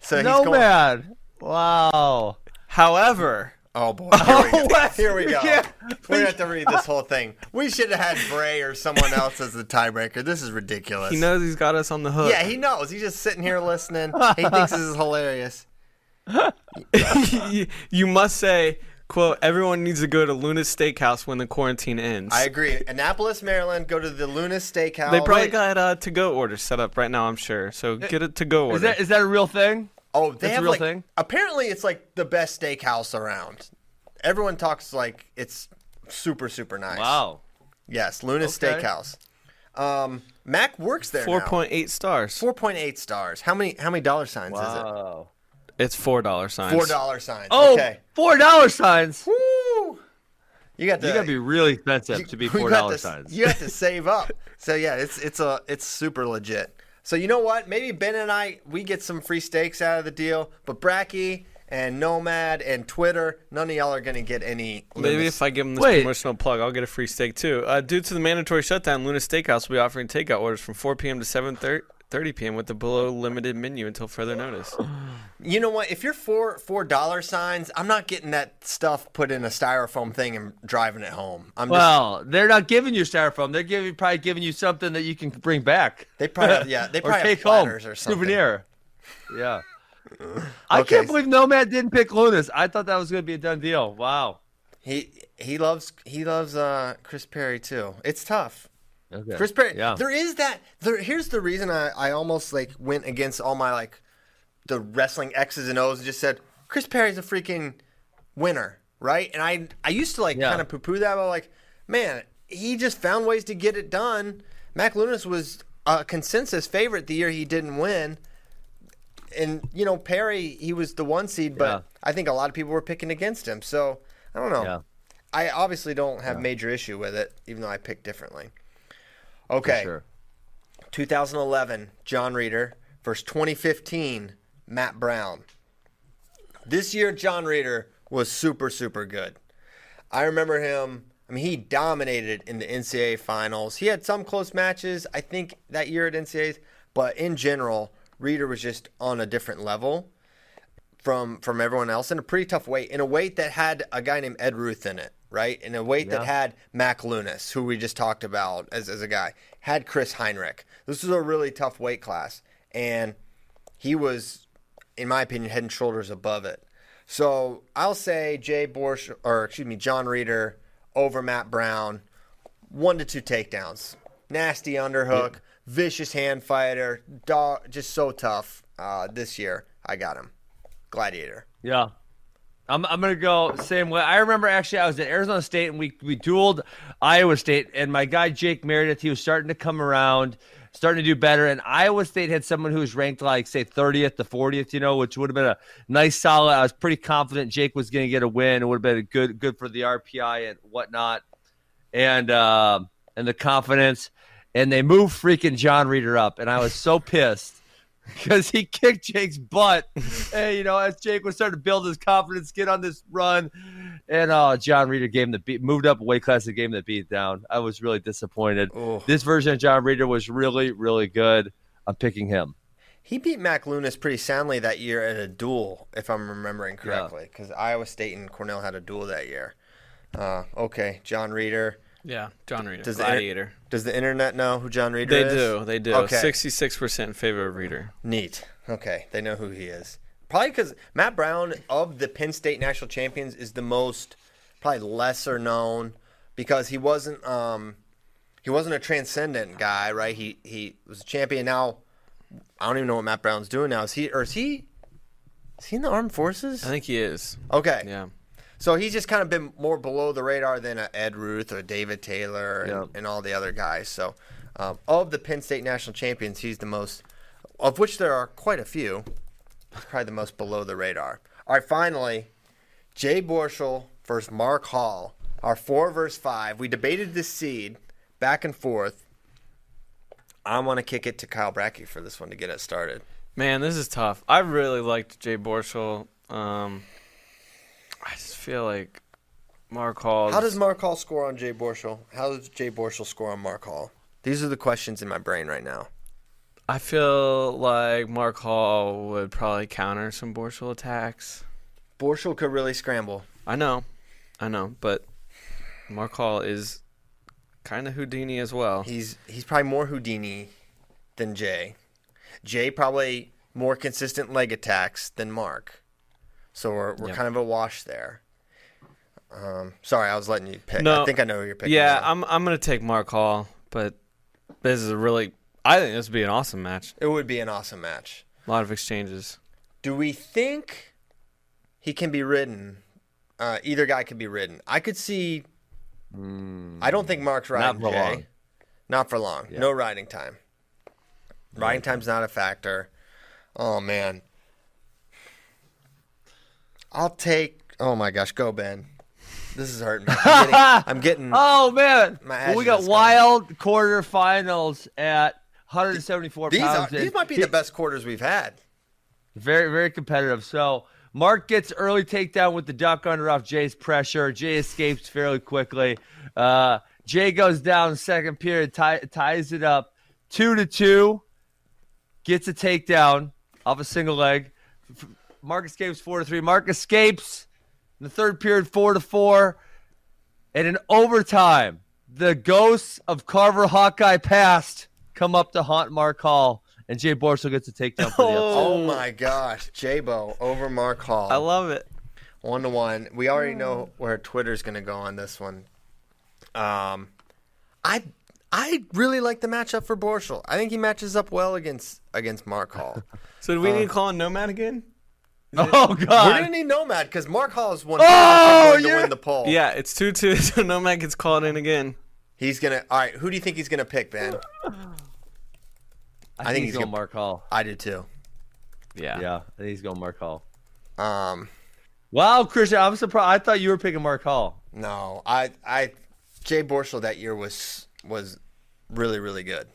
So he's no going. man. Wow. However, Oh boy. Here we go. what? Here we go. Yeah. We're have to read this whole thing. We should have had Bray or someone else as the tiebreaker. This is ridiculous. he knows he's got us on the hook. Yeah, he knows. He's just sitting here listening. He thinks this is hilarious. you, you must say, quote, everyone needs to go to Lewnes' Steakhouse when the quarantine ends. I agree. Annapolis, Maryland. Go to the Lewnes' Steakhouse. they probably wait. got uh, to-go orders set up right now, I'm sure. So get a to-go order. Is that is that a real thing? Oh, they That's a have real like. thing? Apparently, it's like the best steakhouse around. Everyone talks like it's super super nice. Wow. Yes, Lewnes Okay. Steakhouse. Um, Mack works there. 4.8 stars. Four point eight stars. How many? How many dollar signs is it? Wow. It's $4 signs. it? Four dollar signs. Oh, okay. four dollar signs. Woo! You got to. You gotta be really expensive to be you four got dollar to- signs. You have to save up. So yeah, it's it's a it's super legit. So you know what? Maybe Ben and I we get some free steaks out of the deal, but Bracey and Nomad and Twitter, none of y'all are gonna get any. Maybe limits. if I give them this Wait. promotional plug, I'll get a free steak too. Uh, due to the mandatory shutdown, Lewnes Steakhouse will be offering takeout orders from 4 p.m. to 7:30 p.m. with the below limited menu until further notice. you know what? If you're four four dollar signs, I'm not getting that stuff put in a styrofoam thing and driving it home. I'm just Well, they're not giving you styrofoam. They're giving probably giving you something that you can bring back. they probably have, yeah they or probably take have home or something. souvenir. Yeah. I can't believe Nomad didn't pick Lewnes. I thought that was going to be a done deal. Wow. He he loves he loves uh, Chris Perry too. It's tough. Okay. Chris Perry. Yeah. There is that. There. Here's the reason I, I almost like went against all my like the wrestling X's and O's and just said Chris Perry's a freaking winner, right? And I I used to like Yeah. kind of poo poo that, but like, man, he just found ways to get it done. Mack Lewnes was a consensus favorite the year he didn't win. And you know Perry, he was the one seed, but Yeah. I think a lot of people were picking against him. So I don't know. I obviously don't have major issue with it, even though I picked differently. Okay. Sure. 2011, Jon Reader versus 2015, Matt Brown. This year, Jon Reader was super, super good. I remember him. I mean, he dominated in the NCAA finals. He had some close matches, I think, that year at NCAAs, but in general, Reader was just on a different level from from everyone else in a pretty tough weight, in a weight that had a guy named Ed Ruth in it, right? In a weight that had Mack Lewnes, who we just talked about as, as a guy, had Chris Henrich. This was a really tough weight class, and he was, in my opinion, head and shoulders above it. So I'll say Jay Borsch, or excuse me, Jon Reader over Matt Brown, one to two takedowns, nasty underhook, vicious hand fighter, dog, just so tough. Uh, this year, I got him, Gladiator. Yeah. I'm, I'm gonna go same way. I remember actually I was at Arizona State and we we dueled Iowa State and my guy Jake Meredith he was starting to come around, starting to do better. And Iowa State had someone who was ranked like say 30th to 40th, you know, which would have been a nice solid. I was pretty confident Jake was gonna get a win. It would have been good good for the RPI and whatnot, and um and the confidence. And they moved freaking Jon Reader up, and I was so pissed because he kicked Jake's butt. and, you know, as Jake was starting to build his confidence, get on this run, and uh, Jon Reader gave him the beat, moved up a weight class and gave him the beat down. I was really disappointed. Ooh. This version of Jon Reader was really, really good. I'm picking him. He beat Mack Lewnes pretty soundly that year at a duel, if I'm remembering correctly, because Iowa State and Cornell had a duel that year. Uh, okay, Jon Reader. Yeah, Jon Reader, Does the inter- Does the internet know who Jon Reader They is? They do, they do. Okay. Sixty-six percent in favor of Reader. Neat. Okay, they know who he is. Probably because Matt Brown of the Penn State national champions is the most probably lesser known because he wasn't um he wasn't a transcendent guy, right? He he was a champion. Now I don't even know what Matt Brown's doing now. Is he or is he is he in the armed forces? I think he is. Okay, Yeah. So he's just kind of been more below the radar than a Ed Ruth or David Taylor and, Yeah. and all the other guys. So, um, of the Penn State national champions, he's the most, of which there are quite a few. Probably the most below the radar. All right, finally, Jay Borschel versus Mark Hall. Our four versus five. We debated this seed back and forth. I want to kick it to Kyle Bracey for this one to get us started. Man, this is tough. I really liked Jay Borschel. Um, I just feel like Mark Hall. How does Mark Hall score on Jay Borschel? How does Jay Borschel score on Mark Hall? These are the questions in my brain right now. I feel like Mark Hall would probably counter some Borschel attacks. Borschel could really scramble. I know, I know, but Mark Hall is kind of Houdini as well. He's he's probably more Houdini than Jay. Jay probably more consistent leg attacks than Mark. So we're we're Yep. kind of a wash there. Um, sorry, I was letting you pick. No. I think I know who you're picking. yeah, now. I'm I'm gonna take Mark Hall, but this is a really. I think this would be an awesome match. it would be an awesome match. A lot of exchanges. Do we think he can be ridden? Uh, either guy could be ridden. I could see. I don't think Mark's riding for Jay. long. Not for long. No riding time. Riding time's not a factor. Oh man. I'll take. Oh my gosh, go Ben. This is hurting me. I'm getting. I'm getting Oh man, well, we got is wild quarterfinals at 174 these are pounds. these might be he- the best quarters we've had. Very, very competitive. So Mark gets early takedown with the duck under off Jay's pressure. Jay escapes fairly quickly. Uh, Jay goes down second period, tie, ties it up two to two. Gets a takedown off a single leg. F- Mark escapes four to three. Mark escapes in the third period, four to four. And in overtime, the ghosts of Carver Hawkeye past come up to haunt Mark Hall, and Jay Borschel gets a takedown for the upset. Oh my gosh, J-Bo over Mark Hall. I love it. One to one. We already know where Twitter's going to go on this one. Um, I I really like the matchup for Borschel. I think he matches up well against against Mark Hall. So do we need to call in Nomad again? Oh God! We're God! gonna need Nomad because Mark Hall is one Oh, going to you're- win the poll. Yeah, it's two two. So Nomad gets called in again. he's gonna. All right, who do you think he's gonna pick, Ben? I, think think he's he's going gonna- Mark Hall. I did too. Yeah. Yeah, I think he's going Mark Hall. Um, Wow, Christian, I'm surprised. I thought you were picking Mark Hall. no, I I Jay Borschel that year was was really really good.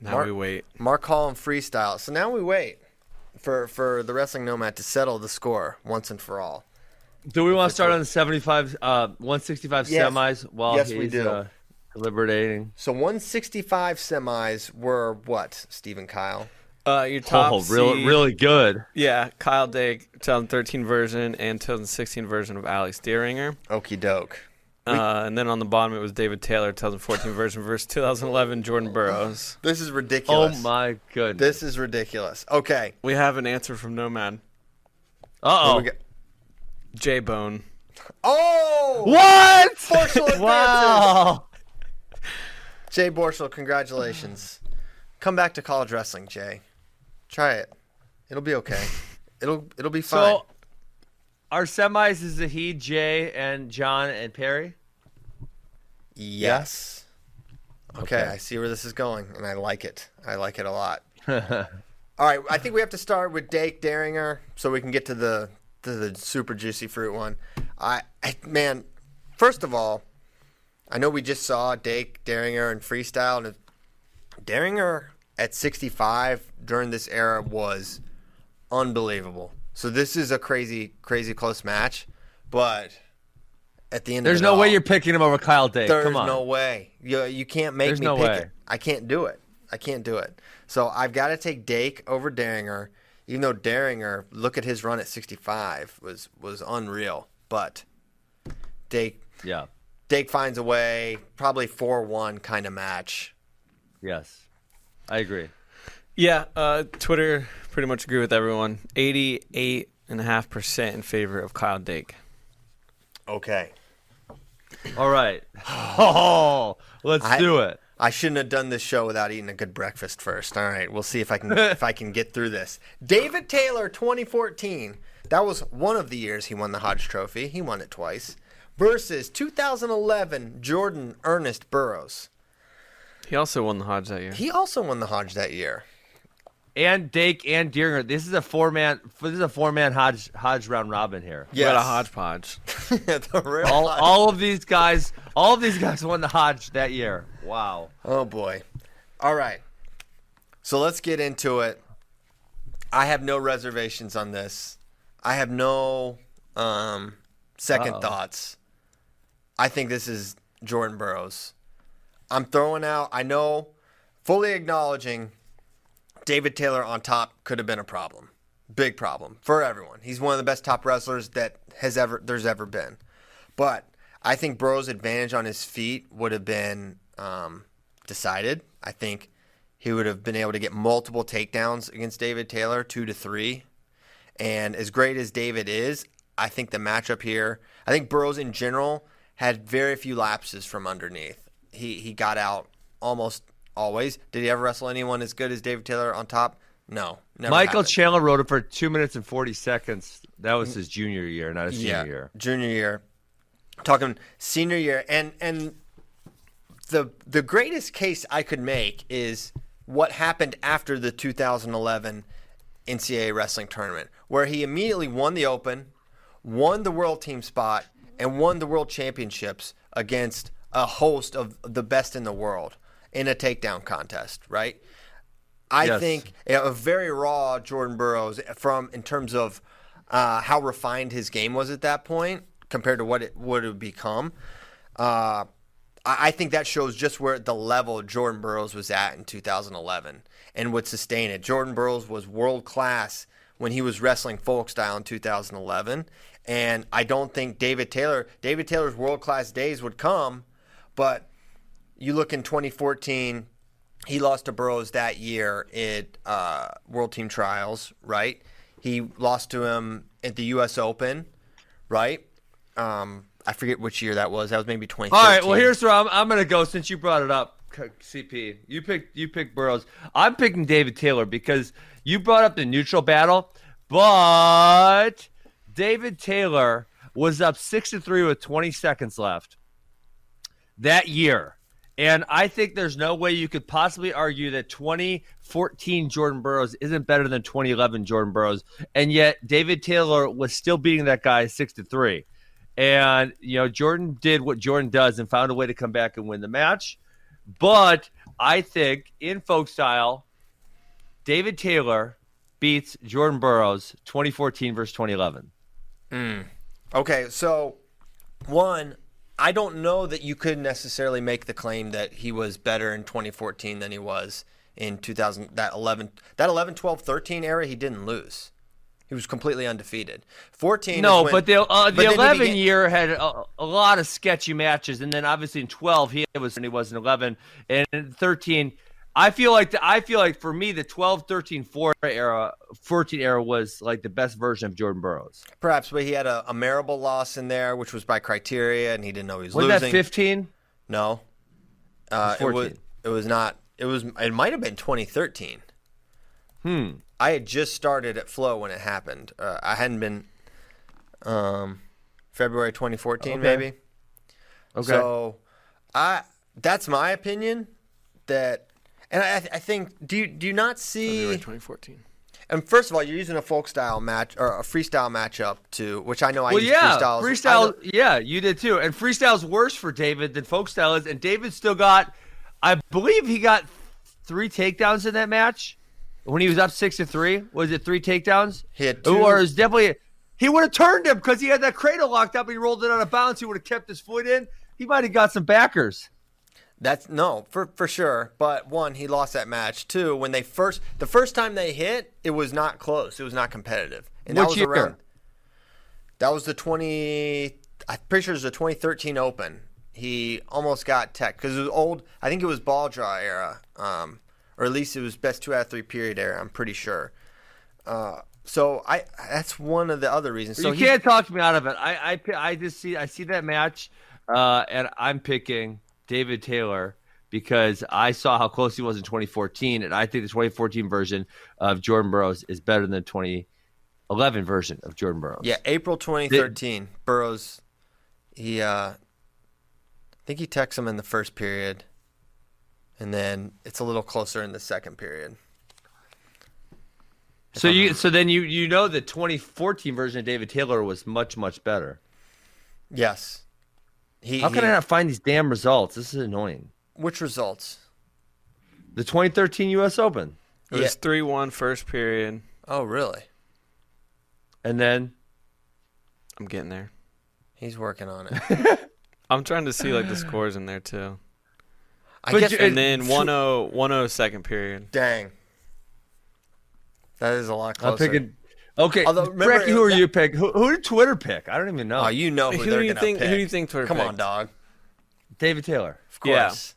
Now Mark- we wait. Mark Hall and freestyle. So now we wait for for the wrestling nomad to settle the score once and for all. Do we want to start on the 75, uh, 165 Yes. semis while Yes, he's we do. Uh, deliberating? So 165 semis were what, Stephen Kyle? Uh, your top oh, really, really good. Yeah, Kyle Dake, 2013 version and 2016 version of Ali Dieringer. Okie doke. Uh, and then on the bottom it was David Taylor, 2014 version versus 2011 Jordan Burroughs. This is ridiculous. Oh my goodness. This is ridiculous. Okay. We have an answer from Nomad. Uh oh. we? J Bone. Oh! What? Borschel advances. wow. Jay Borschel, congratulations. Come back to college wrestling, Jay. Try it. It'll be okay. It'll it'll be fine. So, our semis is Zahid, Jay, and John and Perry. yes. Okay, Okay. I see where this is going, and I like it. I like it a lot. All right, I think we have to start with Dake Dieringer so we can get to the to the super juicy fruit one. I, I man, first of all, I know we just saw Dake Dieringer and freestyle, and Dieringer at 65 during this era was unbelievable. So this is a crazy, crazy close match, but at the end, There's no all, way you're picking him over Kyle Dake. there's Come on. There's no way. You you can't make There's me no pick way. it. I can't do it. I can't do it. So I've got to take Dake over Dieringer, even though Dieringer, look at his run at 65 was was unreal. But Dake Yeah. Dake finds a way, probably 4-1 kind of match. Yes. I agree. Yeah, uh, Twitter Pretty much agree with everyone. 88.5% in favor of Kyle Dake. Okay. All right. Oh, let's I- do it. I shouldn't have done this show without eating a good breakfast first. All right, we'll see if I can if I can get through this. David Taylor, 2014. That was one of the years he won the Hodge Trophy. He won it twice. Versus 2011 Jordan Ernest Burroughs. He also won the Hodge that year. He also won the Hodge that year. And Dake and Dieringer. This is a four man. This is a four man Hodge Hodge round robin here. You got a hodgepodge. The real All, Hodge. all of these guys, all of these guys won the Hodge that year. Wow. Oh boy. All right. So let's get into it. I have no reservations on this. I have no um, 2nd Uh-oh. thoughts. I think this is Jordan Burroughs. I'm throwing out, I know, fully acknowledging David Taylor on top could have been a problem. Big problem for everyone. He's one of the best top wrestlers that has ever there's ever been. But I think Burroughs' advantage on his feet would have been um, decided. I think he would have been able to get multiple takedowns against David Taylor, two to three. And as great as David is, I think the matchup here, I think Burroughs in general had very few lapses from underneath. He he got out almost always. Did he ever wrestle anyone as good as David Taylor on top? No. Never Michael happened. Chandler wrote it for two minutes and forty seconds. That was mm. his junior year, not his senior year. Junior year. Talking senior year and and the the greatest case I could make is what happened after the 2011 NCAA wrestling tournament where he immediately won the open, won the world team spot and won the world championships against a host of the best in the world in a takedown contest, right? I Yes. think a very raw Jordan Burroughs from in terms of uh, how refined his game was at that point compared to what it would have become. Uh, I I think that shows just where the level Jordan Burroughs was at in 2011 and would sustain it. Jordan Burroughs was world class when he was wrestling folk style in 2011, and I don't think David Taylor David Taylor's world class days would come, but you look in 2014, he lost to Burroughs that year at uh, World Team Trials, right? He lost to him at the U.S. Open, right? Um, I forget which year that was. That was maybe 2013. All right. Well, here's where I'm, I'm going to go since you brought it up, CP. You picked you picked Burroughs. I'm picking David Taylor because you brought up the neutral battle, but David Taylor was up six to three with 20 seconds left that year. And I think there's no way you could possibly argue that 2014 Jordan Burroughs isn't better than 2011 Jordan Burroughs. And yet David Taylor was still beating that guy six to three. And, you know, Jordan did what Jordan does and found a way to come back and win the match. But I think in folk style, David Taylor beats Jordan Burroughs 2014 versus 2011. Mm. Okay, so one, I don't know that you could necessarily make the claim that he was better in 2014 than he was in 2000 that 11 that 11 12 13 era he didn't lose. He was completely undefeated. 14 No, when- but the uh, but the 11 began- year had a, a lot of sketchy matches, and then obviously in 12 he was and he was in 11, and in 13. I feel like the, I feel like for me the 12, 13, 4 era, 14 era was like the best version of Jordan Burroughs. perhaps but he had a, a Marable loss in there which was by criteria and he didn't know he was losing. Was losing. that 15? No. Uh, it was 14. it was not it was it might have been 2013. Hmm. I had just started at Flo when it happened. Uh, I hadn't been um, February 2014 Okay. maybe. Okay. So I that's my opinion that and I, I think do you do you not see February 2014. and first of all you're using a folk style match or a freestyle matchup to which I know I well, use yeah, freestyle. as- I freestyle. Yeah, you did too. And freestyle's worse for David than folk style is, and David still got, I believe he got three takedowns in that match when he was up six to three. Was it three takedowns? He had two- Or it was definitely he would have turned him because he had that cradle locked up. and He rolled it out of bounds. He would have kept his foot in. He might have got some backers. That's no, for for sure. But one, he lost that match. Two, when they first the first time they hit, it was not close. It was not competitive. And that Which was year? around That was the 20 I'm pretty sure it was the 2013 Open. He almost got tech cuz it was old. I think it was ball draw era. Um or at least it was best 2 out of 3 period era, I'm pretty sure. Uh, so I that's one of the other reasons. So you he- can't talk me out of it. I, I, I just see, I see that match, uh, and I'm picking David Taylor because I saw how close he was in 2014, and I think the 2014 version of Jordan Burroughs is better than the 2011 version of Jordan Burroughs. Yeah, April 2013. Burroughs. he, uh, I think he texts him in the first period, and then it's a little closer in the second period. So you, so then you, you know the 2014 version of David Taylor was much, much better. Yes. He, How can he- I not find these damn results? This is annoying. Which results? The 2013 U.S. Open, It was 3 1 first period. Oh, really? and then I'm getting there. He's working on it. I'm trying to see like the scores in there too. I But guess. you- And then 1-0, 1-0 second period. dang. That is a lot I'm closer. picking. Okay, Although, remember, Bracey, who are that- you pick? Who, who did Twitter pick? I don't even know. Oh, you know who, Who they're do you gonna think? pick. Who do you think Twitter Come on, dog. David Taylor. Of course.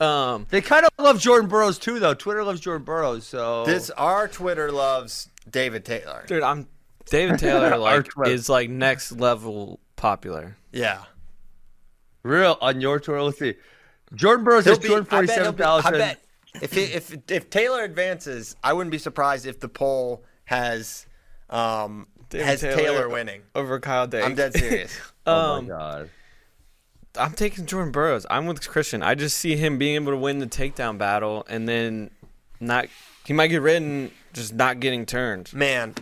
Um, They kind of love Jordan Burroughs too, though. Twitter loves Jordan Burroughs, so This our Twitter loves David Taylor. dude, I'm David Taylor like is like next level popular. Yeah. real on your Twitter. Let's see. Jordan Burroughs has He'll be- two hundred I bet forty-seven be- I bet if he, if if Taylor advances, I wouldn't be surprised if the poll has um has Taylor, Taylor winning. over Kyle Dake. I'm dead serious. Oh um, my god! I'm taking Jordan Burroughs. I'm with Christian. I just see him being able to win the takedown battle and then not. He might get ridden, just not getting turned. Man,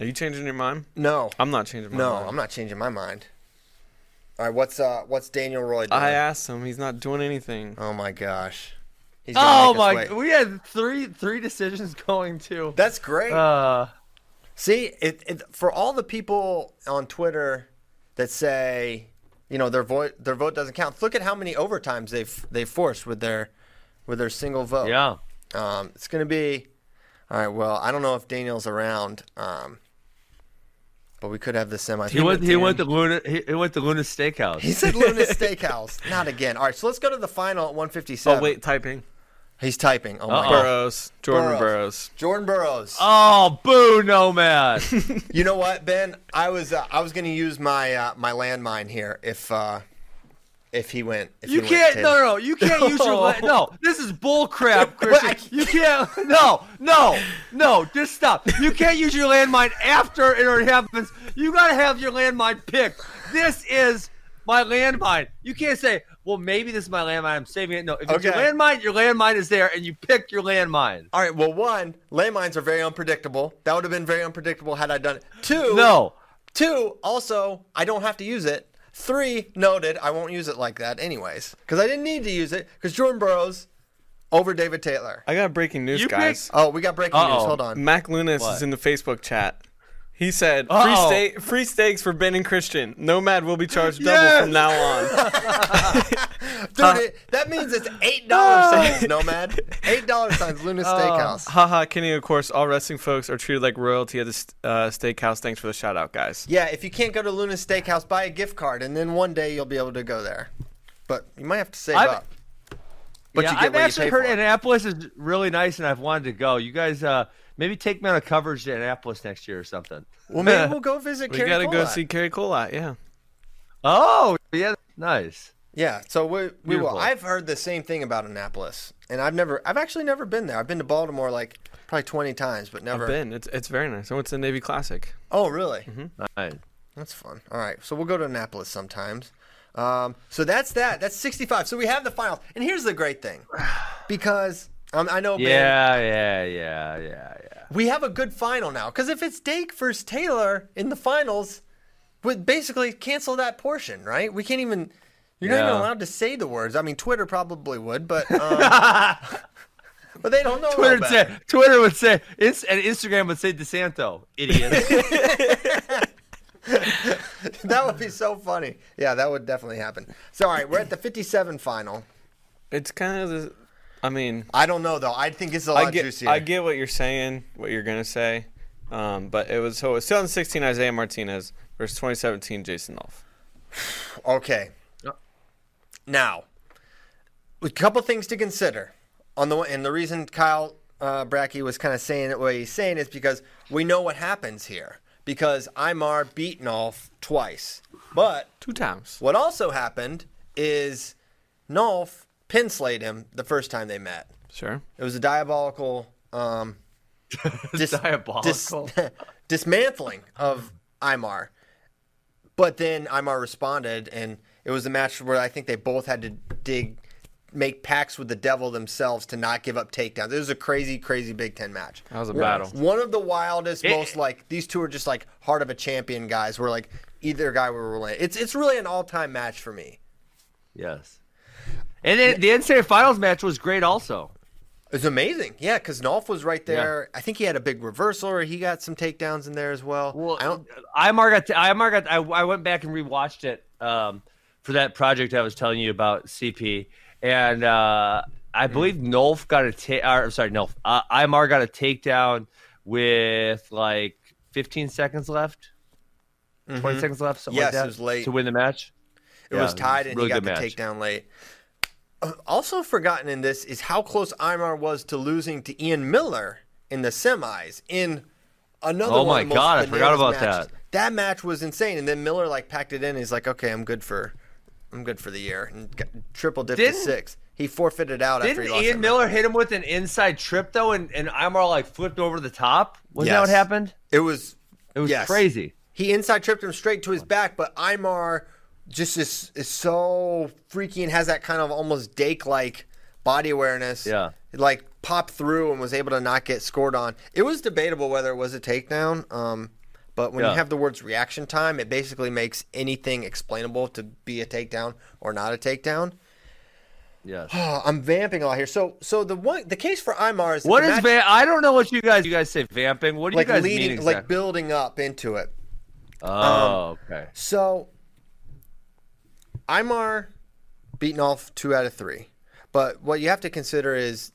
Are you changing your mind? no, I'm not changing my no, mind. I'm not changing my mind. All right, what's uh what's Daniel Roy doing? I asked him. He's not doing anything. oh my gosh. Oh my! We had three three decisions going too. That's great. Uh, See, it, it for all the people on Twitter that say, you know, their vote their vote doesn't count. Look at how many overtimes they've they've forced with their with their single vote. yeah. Um, it's going to be all right. Well, I don't know if Daniel's around, um, but we could have the semi. He went. He went to Lewnes. He, he went to Lewnes Steakhouse. He said Lewnes Steakhouse. Not again. All right, so let's go to the final at 157. Oh wait, typing. He's typing. Oh my Uh-oh. god. Burroughs. Jordan Burroughs. Burroughs. Jordan Burroughs. oh, boo! No man. You know what, Ben? I was uh, I was going to use my uh, my landmine here if uh, if he went. If You he can't. Went No, no, no. You can't use your. La- no, this is bull crap, What? Christian. You can't. No, no, no. Just stop. You can't use your landmine after it already happens. You gotta have your landmine picked. This is my landmine. You can't say, "Well, maybe this is my landmine. I'm saving it." No, if it's your landmine, your landmine is there, and you pick your landmine. All right. Well, one landmines are very unpredictable. That would have been very unpredictable had I done it. Two. No. Two. Also, I don't have to use it. Three. Noted. I won't use it like that anyways because I didn't need to use it because Jordan Burroughs over David Taylor. I got breaking news, You guys. Oh, we got breaking news. Uh-oh. Hold on. Mack Lewnes What? is in the Facebook chat. He said, free, Uh-oh. free steaks for Ben and Christian. Nomad will be charged double Yes! from now on. Dude, it, that means it's eight dollars times Nomad. Eight dollars times Lewnes Steakhouse. Haha, Kenny, of course, all wrestling folks are treated like royalty at the uh, steakhouse. Thanks for the shout out, guys. Yeah, if you can't go to Lewnes Steakhouse, buy a gift card, and then one day you'll be able to go there. But you might have to save I've- up. But yeah, you get I've what you actually pay heard for. Annapolis is really nice, and I've wanted to go. You guys, uh, maybe take me on a coverage to Annapolis next year or something. Well, maybe we'll go visit. We got to go see Cary Kolat, yeah. Oh, yeah, nice. Yeah, so we we will. I've heard the same thing about Annapolis, and I've never. I've actually never been there. I've been to Baltimore like probably twenty times, but never. I've been. It's, it's very nice. I went to the Navy Classic. Oh, really? Mm-hmm. Nice. That's fun. All right, so we'll go to Annapolis sometimes. Um, so that's that. That's sixty-five. So we have the finals, and here's the great thing, because um, I know, Ben, Yeah, yeah, yeah, yeah, yeah. We have a good final now. Because if it's Dake versus Taylor in the finals, we basically cancel that portion, right? We can't even. You're not even allowed to say the words. I mean, Twitter probably would, but um, but they don't know. Twitter no would say. Twitter would say, and Instagram would say DeSanto, idiot. that would be so funny. Yeah, that would definitely happen. So all right, we're at the 57 final. It's kind of the. I mean, I don't know though. I think it's a lot I get, juicier. I get what you're saying, what you're going to say. Um, but it was so it was 2016 Isaiah Martinez versus 2017 Jason Nolf. Okay. Now, a couple things to consider. on the and the reason Kyle uh, Bracey was kind of saying it what he's saying is because we know what happens here because Imar beat Nolf twice, but Two times. what also happened is Nolf pin slayed him the first time they met. Sure. It was a diabolical, um, dis- Diabolical. dis- dismantling of Imar. But then Imar responded, and it was a match where I think they both had to dig, make pacts with the devil themselves to not give up takedowns. It was a crazy, crazy Big Ten match. That was a One- battle. One of the wildest, It- most like these two are just like heart of a champion guys. Where like either guy were related. It's it's really an all time match for me. Yes. And then the NCAA finals match was great also. It was amazing, yeah, because Nolf was right there. I think he had a big reversal, or he got some takedowns in there as well. Well, I don't. Imar got. Imar got. I, I went back and rewatched it um, for that project I was telling you about, CP, and uh, I believe Nolf got a take. I'm sorry, Nolf. Uh, Imar got a takedown with like 15 seconds left, 20 seconds left, something Mm-hmm. Yes, like that, it was late. to win the match. It Yeah, was tied, and really he got the match. takedown late. Also forgotten in this is how close Imar was to losing to Ian Miller in the semis in another. Oh my God, I forgot about matches. that. That match was insane, and then Miller like packed it in. He's like, "Okay, I'm good for, I'm good for the year," and got, triple dipped to six. He forfeited out Didn't he lost. Ian Miller hit him with an inside trip though, and, and Imar like flipped over the top? Was that what happened? It was. It was Yes. crazy. He inside tripped him straight to his back, but Imar just is, is so freaky and has that kind of almost Dake like body awareness. Yeah. It like popped through and was able to not get scored on. It was debatable whether it was a takedown. Um, but when Yeah. you have the words reaction time, it basically makes anything explainable to be a takedown or not a takedown. Yes. Oh, I'm vamping a lot here. So so the one the case for Imar is What the match- va- I don't know what you guys you guys say vamping. What do like you guys leading mean like building up into it. oh, okay. So, Imar beaten off two out of three. But what you have to consider is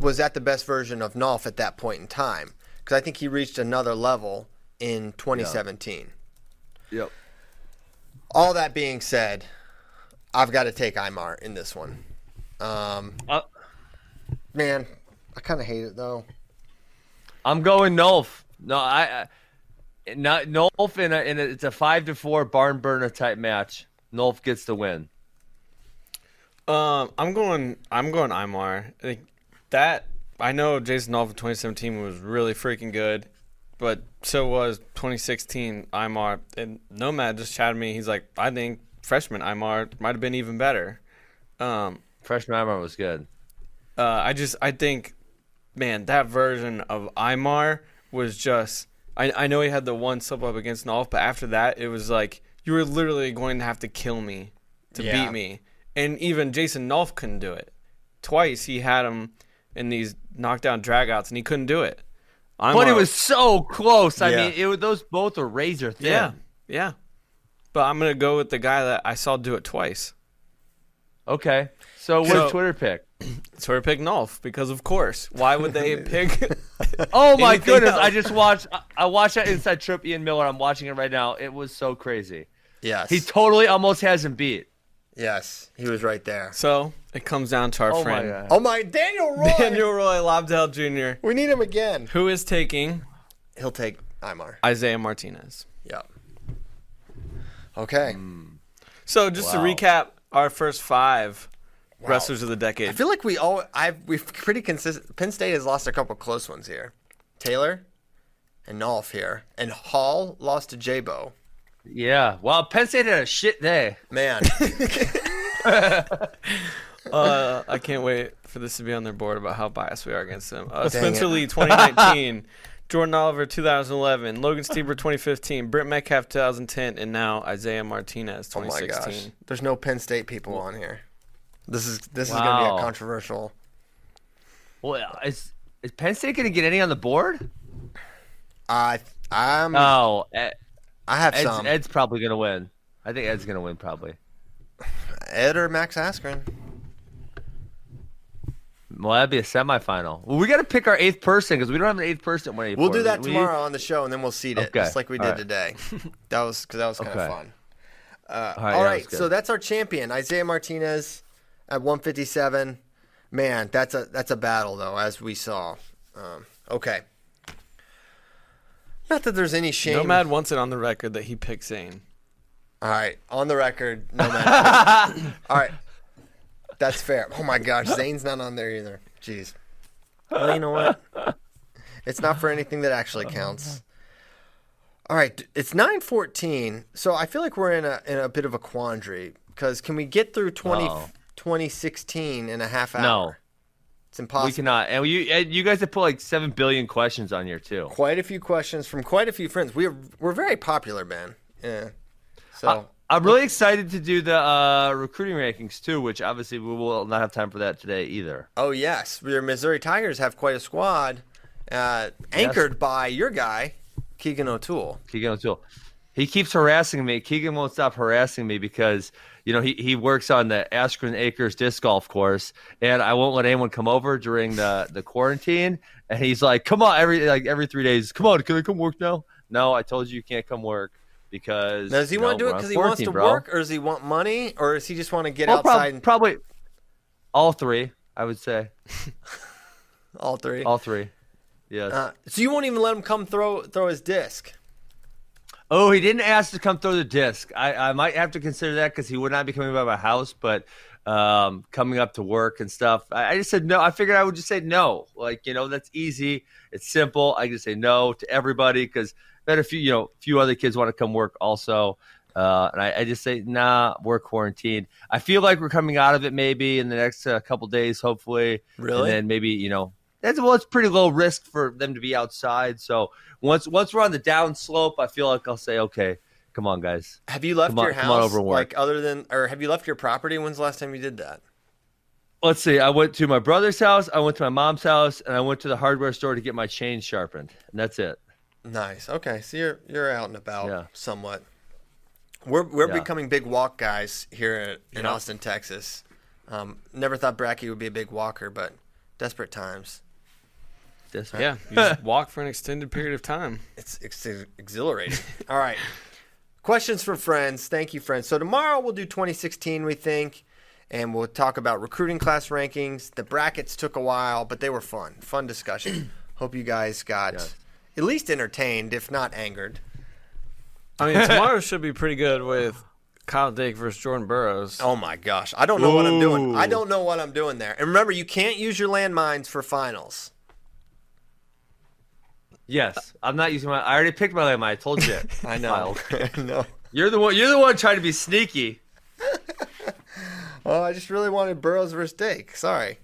was that the best version of Nolf at that point in time? Because I think he reached another level in 2017. Yep. All that being said, I've got to take Imar in this one. Um, Uh, man, I kind of hate it though. I'm going Nolf. No, I, I not Nolf in a, in a it's a five to four barn burner type match. Nolf gets the win. Um, I'm going. I'm going. Imar. I think that I know Jason Nolf in 2017 was really freaking good, but so was 2016 Imar. And Nomad just chatted me. He's like, I think freshman Imar might have been even better. Um, Freshman Imar was good. uh, I just I think, man, that version of Imar was just. I I know he had the one slip up against Nolf, but after that, it was like you were literally going to have to kill me to Yeah. beat me. And even Jason Nolf couldn't do it. Twice he had him in these knockdown dragouts, and he couldn't do it. Imar, But it was so close. I Yeah. mean, it was, those both are razor thin. yeah, yeah. But I'm gonna go with the guy that I saw do it twice. Okay. So So- what Twitter pick? So pick Nolf because, of course, why would they pick? Oh my goodness! else? I just watched. I- I watched that inside trip. Ian Miller. I'm watching it right now. It was so crazy. Yes. He totally almost has him beat. yes, he was right there. so it comes down to our Oh friend god. Oh my, Daniel Roy. Daniel Roy Lobdell Jr., We need him again. who is taking He'll take Imar. Isaiah Martinez. Yep. Okay. So just Wow. to recap, our first five wrestlers of the decade. I feel like we all I've we've pretty consistent. Penn State has lost a couple close ones here. Taylor and Nolf here, and Hall lost to J-Bo. Yeah. Well, Penn State had a shit day. Man, Uh, I can't wait for this to be on their board about how biased we are against them. Uh, Spencer it. Lee, 2019. Jordan Oliver, 2011. Logan Stieber, 2015. Brent Metcalf, 2010. And now Isaiah Martinez, oh my 2016. gosh, there's no Penn State people on here. This is this is gonna be a controversial. Well, is is Penn State going to get any on the board? I I'm Oh, Ed, I have Ed's, some Ed's probably going to win. I think Ed's going to win probably. Ed or Max Askren. Well, that'd be a semifinal. Well, we got to pick our eighth person because we don't have an eighth person. We'll do that tomorrow on the show, and then we'll seed it Okay. just like we did right. today. That was because that was kind of Okay. fun. All right, All right, good. so that's our champion, Isaiah Martinez at 157. Man, that's a that's a battle though, as we saw. Um, okay. Not that there's any shame. Nomad wants it on the record that he picked Zain. All right, on the record, Nomad. All right, that's fair. Oh my gosh, Zain's not on there either. Jeez. Well, you know what? It's not for anything that actually counts. All right, it's nine fourteen. So I feel like we're in a in a bit of a quandary because can we get through 20, No. 2016 in a half hour? It's impossible. We cannot. And you and you guys have put like seven billion questions on here too. Quite a few questions from quite a few friends. We're we're very popular, man. Yeah. So I'm really excited to do the uh, recruiting rankings too, which obviously we will not have time for that today either. Oh yes, your Missouri Tigers have quite a squad, uh, anchored by your guy, Keegan O'Toole. Keegan O'Toole. He keeps harassing me. Keegan won't stop harassing me because you know he, he works on the Askren Acres disc golf course, and I won't let anyone come over during the, the quarantine. And he's like, "Come on, every like every three days, come on, can I come work now?" No, I told you you can't come work because. Now, does he you want to do it because he wants to bro. work, or does he want money, or does he just want to get Well, prob- outside? and, probably all three. I would say all three. all three. Yes. Uh, so you won't even let him come throw throw his disc. Oh, he didn't ask to come throw the disc. I, I might have to consider that because he would not be coming by my house, but um, coming up to work and stuff. I, I just said no. I figured I would just say no. Like you know, that's easy. It's simple. I can just say no to everybody because then a few you know, a few other kids want to come work also. Uh, and I, I just say, nah, we're quarantined. I feel like we're coming out of it maybe in the next uh, couple days, hopefully. Really? And then maybe you know, that's well, it's pretty low risk for them to be outside. So once once we're on the down slope, I feel like I'll say, okay, come on, guys. Have you left Come your house? on work. Like other than, or have you left your property? When's the last time you did that? Let's see. I went to my brother's house, I went to my mom's house, and I went to the hardware store to get my chain sharpened. And that's it. Nice. Okay, so you're you're out and about Yeah. somewhat. We're we're Yeah. becoming big walk guys here in Yeah. Austin, Texas. Um, never thought Bracey would be a big walker, but desperate times. That's Yeah, you just walk for an extended period of time. It's ex- exhilarating. All right. Questions from friends. Thank you, friends. So tomorrow we'll do 2016, we think, and we'll talk about recruiting class rankings. The brackets took a while, but they were fun. Fun discussion. Hope you guys got Yes. at least entertained, if not angered. I mean, tomorrow should be pretty good with Kyle Dake versus Jordan Burroughs. Oh my gosh, I don't know what I'm doing. I don't know what I'm doing there. And remember, you can't use your landmines for finals. Yes, I'm not using my. I already picked my landmine. I told you. I know. I know. You're the one. You're the one trying to be sneaky. Oh, I just really wanted Burroughs versus Dake. Sorry.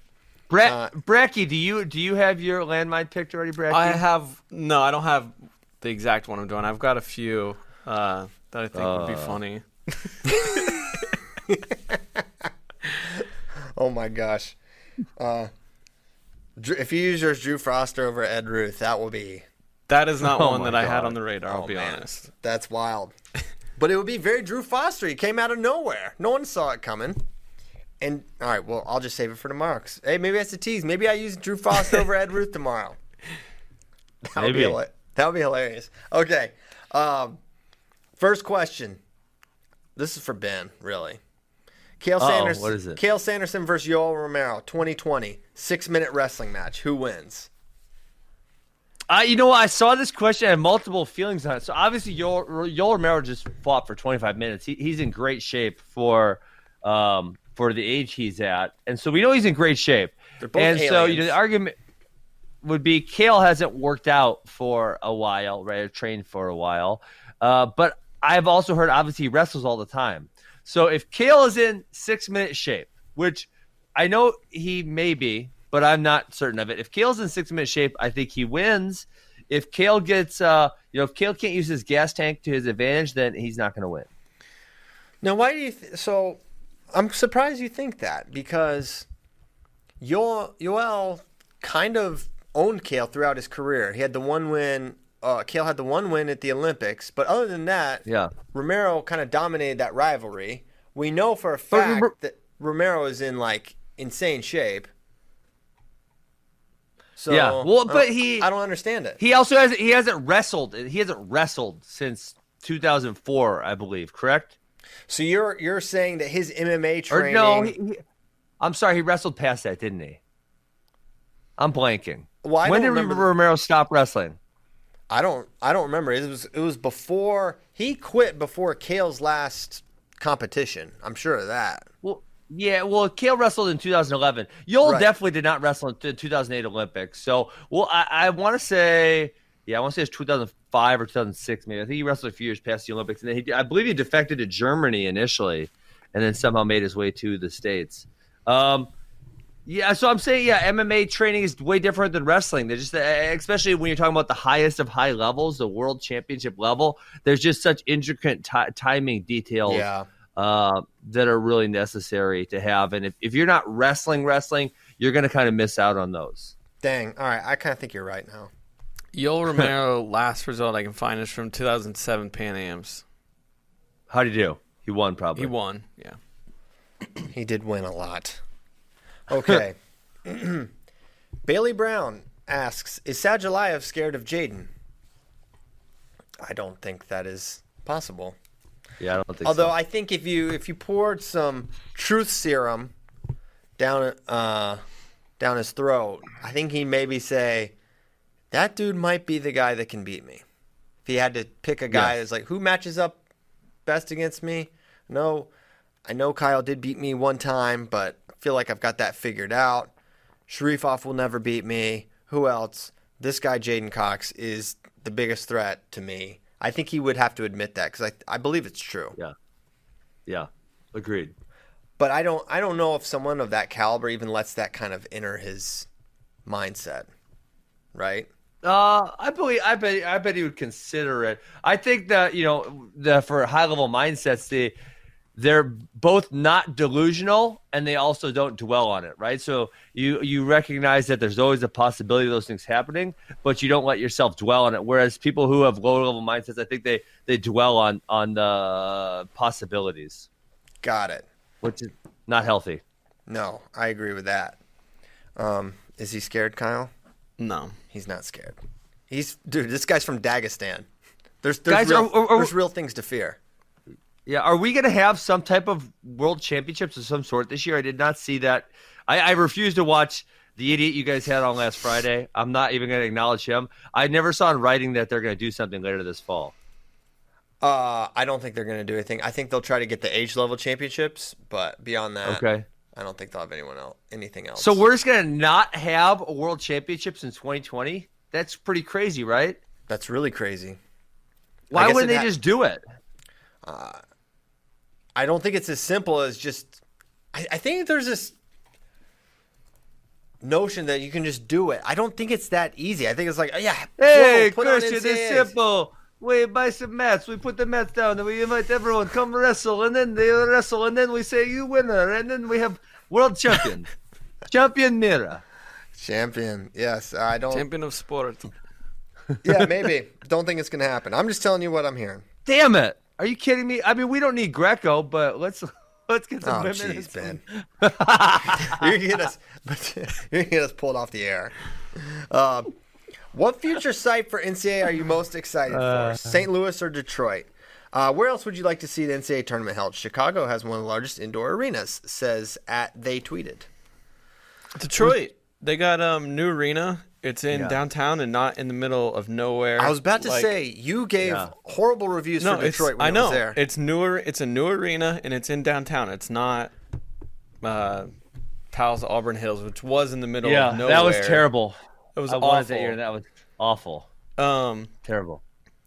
Brett, Uh, Bracey, do you do you have your landmine picked already, Bracey? I have no, I don't have the exact one I'm doing. I've got a few uh, that I think would be Uh. funny. Oh my gosh. Uh, if you use yours, Drew Foster over Ed Ruth, that will be That is not Oh one my that I had on the radar. I'll Oh, be man. honest. that's wild. but it would be very Drew Foster. He came out of nowhere. No one saw it coming. And all right, well, I'll just save it for tomorrow. 'cause, hey, maybe that's a tease. Maybe I use Drew Foster over Ed Ruth tomorrow. That would be Maybe. that would be hilarious. Okay, um, first question. This is for Ben, really. Cael Uh-oh, Sanderson. what is it? Cael Sanderson versus Yoel Romero, 2020, six minute wrestling match. Who wins? I, you know. I saw this question. I had multiple feelings on it. So obviously, Yoel Romero just fought for 25 minutes. He, he's in great shape for um, for the age he's at, and so we know he's in great shape. And so, you know, the argument would be Cael hasn't worked out for a while, right? Or trained for a while, uh, but I've also heard obviously he wrestles all the time. So if Cael is in six minute shape, which I know he may be, but I'm not certain of it. If Cael's in six minute shape, I think he wins. If Cael gets, uh, you know, if Cael can't use his gas tank to his advantage, then he's not going to win. Now, why do you? Th- so, I'm surprised you think that because Yoel, Yoel kind of owned Cael throughout his career. He had the one win. Uh, Cael had the one win at the Olympics, but other than that, Yeah. Romero kind of dominated that rivalry. We know for a But fact Ro- that Romero is in like insane shape. So, Yeah, well, but he- I don't understand it. He also has he hasn't wrestled. He hasn't wrestled since 2004, I believe. Correct? So you're you're saying that his MMA Or training no? He, he- I'm sorry, he wrestled past that, didn't he? I'm blanking. Well, I when did remember Romero stop wrestling? I don't I don't remember. It was it was before he quit before Cael's last competition. I'm sure of that. Well, yeah. Well, Cael wrestled in 2011. Yoel Right. definitely did not wrestle in the 2008 Olympics. So, well, I, I want to say, yeah, I want to say it's 2005 or 2006, maybe. I think he wrestled a few years past the Olympics, and then he, I believe he defected to Germany initially, and then somehow made his way to the states. Um, yeah, so I'm saying, yeah, MMA training is way different than wrestling. They're just, uh, especially when you're talking about the highest of high levels, the world championship level. There's just such intricate ti timing details Yeah. Uh, that are really necessary to have. And if, if you're not wrestling, wrestling, you're going to kind of miss out on those. Dang. All right. I kind of think you're right now. Yoel Romero, last result I can find is from 2007 Pan Am's. How do you do? He won probably. He won. Yeah. He did win a lot. Okay. Bailey Brown asks, "Is Sadulaev scared of J'den?" I don't think that is possible. Yeah, I don't think Although so. I think if you if you poured some truth serum down uh down his throat, I think he'd maybe say, "That dude might be the guy that can beat me." If he had to pick a guy Yes. that's like, "Who matches up best against me?" No, I know Kyle did beat me one time, but I feel like I've got that figured out. Sharifov will never beat me. Who else? This guy, J'den Cox, is the biggest threat to me. I think he would have to admit that because I, I believe it's true. yeah, yeah, agreed. But I don't I don't know if someone of that caliber even lets that kind of enter his mindset. Right? Uh, I believe. I bet. I bet he would consider it. I think that you know, the for high level mindsets, the they're both not delusional and they also don't dwell on it, right? So you you recognize that there's always a possibility of those things happening, but you don't let yourself dwell on it. Whereas people who have lower level mindsets, I think they they dwell on on the possibilities, Got it. which is not healthy. No, I agree with that. Um, is he scared, Kyle? No. He's not scared. He's dude. This guy's from Dagestan. There's there's, Guys, real, are- are- are- there's real things to fear. Yeah, are we going to have some type of world championships of some sort this year? I did not see that. I, I refuse to watch the idiot you guys had on last Friday. I'm not even going to acknowledge him. I never saw in writing that they're going to do something later this fall. Uh, I don't think they're going to do anything. I think they'll try to get the age level championships, but beyond that, Okay. I don't think they'll have anyone else, anything else. So we're just going to not have a world championships in 2020? That's pretty crazy, right? that's really crazy. Why wouldn't they ha- just do it? I don't think it's as simple as just. I, I think there's this notion that you can just do it. I don't think it's that easy. I think it's like, oh, yeah, Hey, Flo, put Christian, it's simple. We buy some mats, we put the mats down, and we invite everyone come wrestle, and then they wrestle, and then we say you winner, and then we have world champion, champion Mira. Champion. Yes, I don't. Champion of sport. Yeah, maybe. don't think it's gonna happen. I'm just telling you what I'm hearing. Damn it! Are you kidding me? I mean, we don't need Greco, but let's let's get some Oh, women. jeez, Ben. you're gonna get us, you're gonna get us pulled off the air. Um, what future site for NCAA are you most excited Uh, for? St. Louis or Detroit? Uh, where else would you like to see the NCAA tournament held? Chicago has one of the largest indoor arenas. Says at they tweeted. Detroit. They got um new arena. It's in Yeah. downtown and not in the middle of nowhere. I was about to Like- say you gave Yeah. horrible reviews no, for it's, Detroit when I it know was there. it's newer. It's a new arena and it's in downtown. It's not uh, Palace Auburn Hills, which was in the middle Yeah, of nowhere. that was terrible. It was I awful. wanted that year. That was awful, Um, terrible.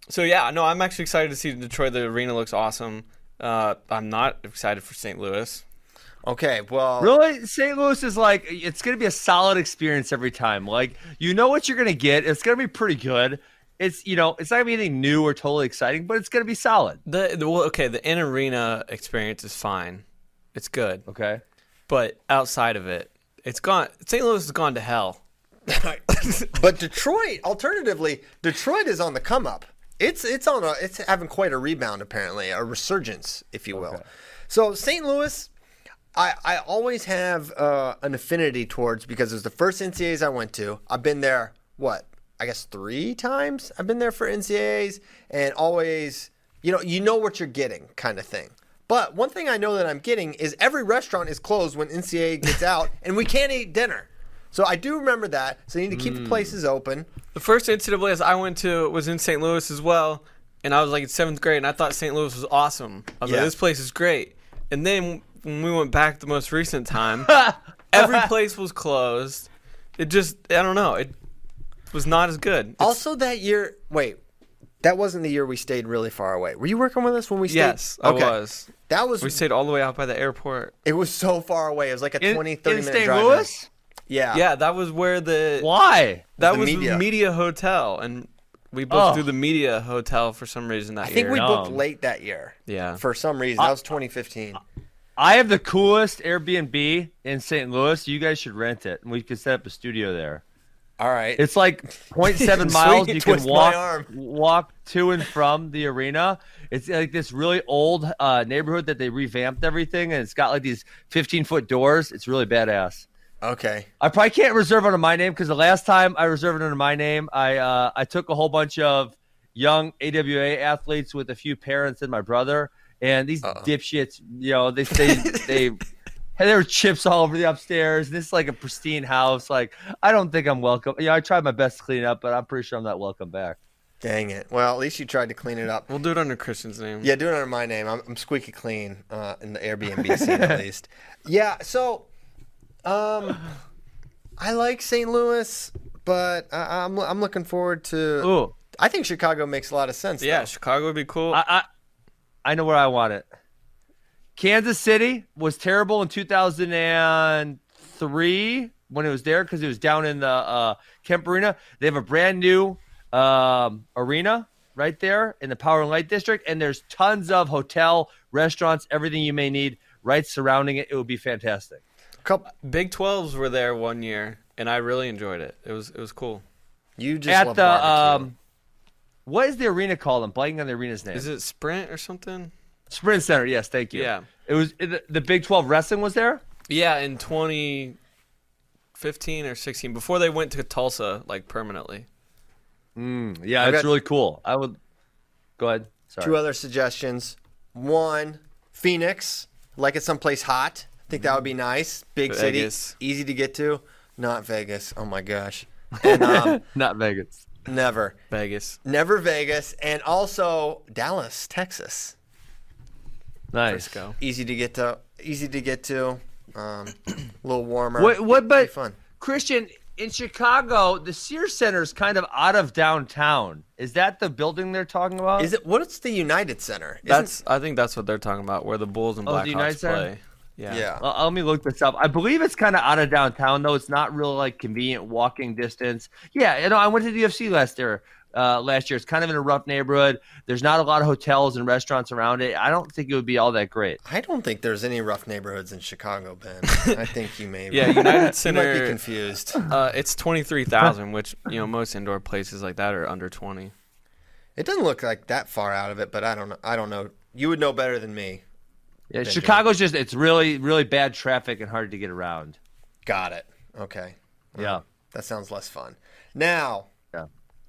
so yeah, no, I'm actually excited to see Detroit. The arena looks awesome. Uh, I'm not excited for St. Louis. Okay, well, Really, St. Louis is like it's going to be a solid experience every time. Like you know what you're going to get. It's going to be pretty good. It's you know it's not going to be anything new or totally exciting, but it's going to be solid. The, the well, okay, the in arena experience is fine. It's good, Okay. but outside of it, it's gone. St. Louis has gone to hell. but Detroit, alternatively, Detroit is on the come up. It's it's on a it's having quite a rebound apparently, a resurgence, if you will. So St. Louis, I I always have uh, an affinity towards because it was the first NCAAs I went to. I've been there what I guess three times. I've been there for NCAAs and always you know you know what you're getting kind of thing. But one thing I know that I'm getting is every restaurant is closed when NCAA gets out, and we can't eat dinner. So I do remember that. So you need to keep the places open. The first NCAAs I went to was in St. Louis as well, and I was like in seventh grade, and I thought St. Louis was awesome. I was Yeah. like, this place is great. And then when we went back the most recent time, every place was closed. It just, I don't know, it was not as good. It's- Also, that year, wait, that wasn't the year we stayed really far away. Were you working with us when we stayed? yes, I was. That was. We stayed all the way out by the airport. it was so far away. It was like a In, 20, 30 in minute St. drive. Louis? Yeah. Yeah, that was where the Why? that The was media. the media hotel, and we booked Oh. through the media hotel for some reason that year. I think year. we booked Dumb. late that year. Yeah. For some reason. That was 2015. I have the coolest Airbnb in St. Louis. You guys should rent it, and we could set up a studio there. All right. It's like 0.7 miles. You can walk walk to and from the arena. It's like this really old uh, neighborhood that they revamped everything, and it's got like these 15 foot doors. It's really badass. okay. I probably can't reserve under my name because the last time I reserved under my name, I uh, I took a whole bunch of young AWA athletes with a few parents and my brother, and these dipshits, you know, they they they. And there were chips all over the upstairs. This is like a pristine house. Like I don't think I'm welcome. You know, I tried my best to clean it up, but I'm pretty sure I'm not welcome back. Dang it. Well, at least you tried to clean it up. We'll do it under Christian's name. Yeah, do it under my name. I'm, I'm squeaky clean uh, in the Airbnb scene at least. Yeah, so um, I like St. Louis, but I, I'm I'm looking forward to. Ooh, I think Chicago makes a lot of sense. Yeah, though. Chicago would be cool. I, I I know where I want it. Kansas City was terrible in 2003 when it was there because it was down in the uh, Kemper Arena. They have a brand new um, arena right there in the Power and Light District, and there's tons of hotel, restaurants, everything you may need right surrounding it. It would be fantastic. Couple, Big 12s were there one year, and I really enjoyed it. It was it was cool. you just At love the barbecue. um, what is the arena called? I'm blanking on the arena's name. Is it Sprint or something? Sprint Center? Yes, thank you. Yeah. It was the, the Big 12 wrestling was there. Yeah, in 2015 or 16, before they went to Tulsa like permanently. Yeah, I've it's got- really cool. I would go ahead. Sorry. Two other suggestions. One, Phoenix, like it's someplace hot. I think that would be nice. Big Vegas. city, easy to get to. Not Vegas. Oh my gosh. And um, Not Vegas. Never, Vegas. never Vegas, and also Dallas, Texas. Nice. Frisco. Easy to get to. Easy to get to. Um, a little warmer. What? What? But fun. Christian in Chicago, the Sears Center is kind of out of downtown. Is that the building they're talking about? Is it? What's the United Center? Isn't- That's I think that's what they're talking about, where the Bulls and Oh, Blackhawks Center? play. Yeah. Yeah. Uh, let me look this up. I believe it's kind of out of downtown, though. It's not really like convenient walking distance. Yeah, you know, I went to the UFC last year. Uh, last year, it's kind of in a rough neighborhood. There's not a lot of hotels and restaurants around it. I don't think it would be all that great. I don't think there's any rough neighborhoods in Chicago, Ben. I think you may. Yeah, United you might be Center. confused. Uh, it's twenty three thousand, which you know most indoor places like that are under twenty. It doesn't look like that far out of it, but I don't know. I don't know. You would know better than me. Yeah, Chicago's just it's really really bad traffic and hard to get around. Got it. Okay. Yeah. That sounds less fun. Now, Yeah.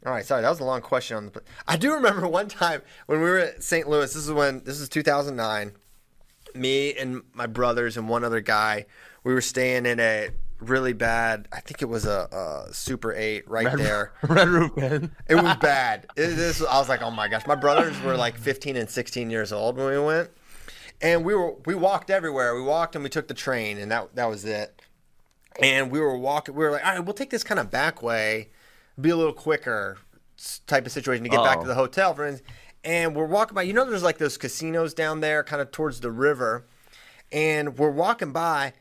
all right. Sorry, that was a long question on the. I do remember one time when we were at St. Louis. This is when this is 2009. Me and my brothers and one other guy, we were staying in a really bad. I think it was a, a Super Eight right there. Red Roof Inn. It was bad. It, this, I was like, oh my gosh. My brothers were like 15 and 16 years old when we went, and we were we walked everywhere. We walked and we took the train, and that that was it. And we were walking. We were like, all right, we'll take this kind of back way, be a little quicker type of situation to get back Uh-oh. to the oh. hotel, friends. And we're walking by. You know, there's like those casinos down there, kind of towards the river. And we're walking by,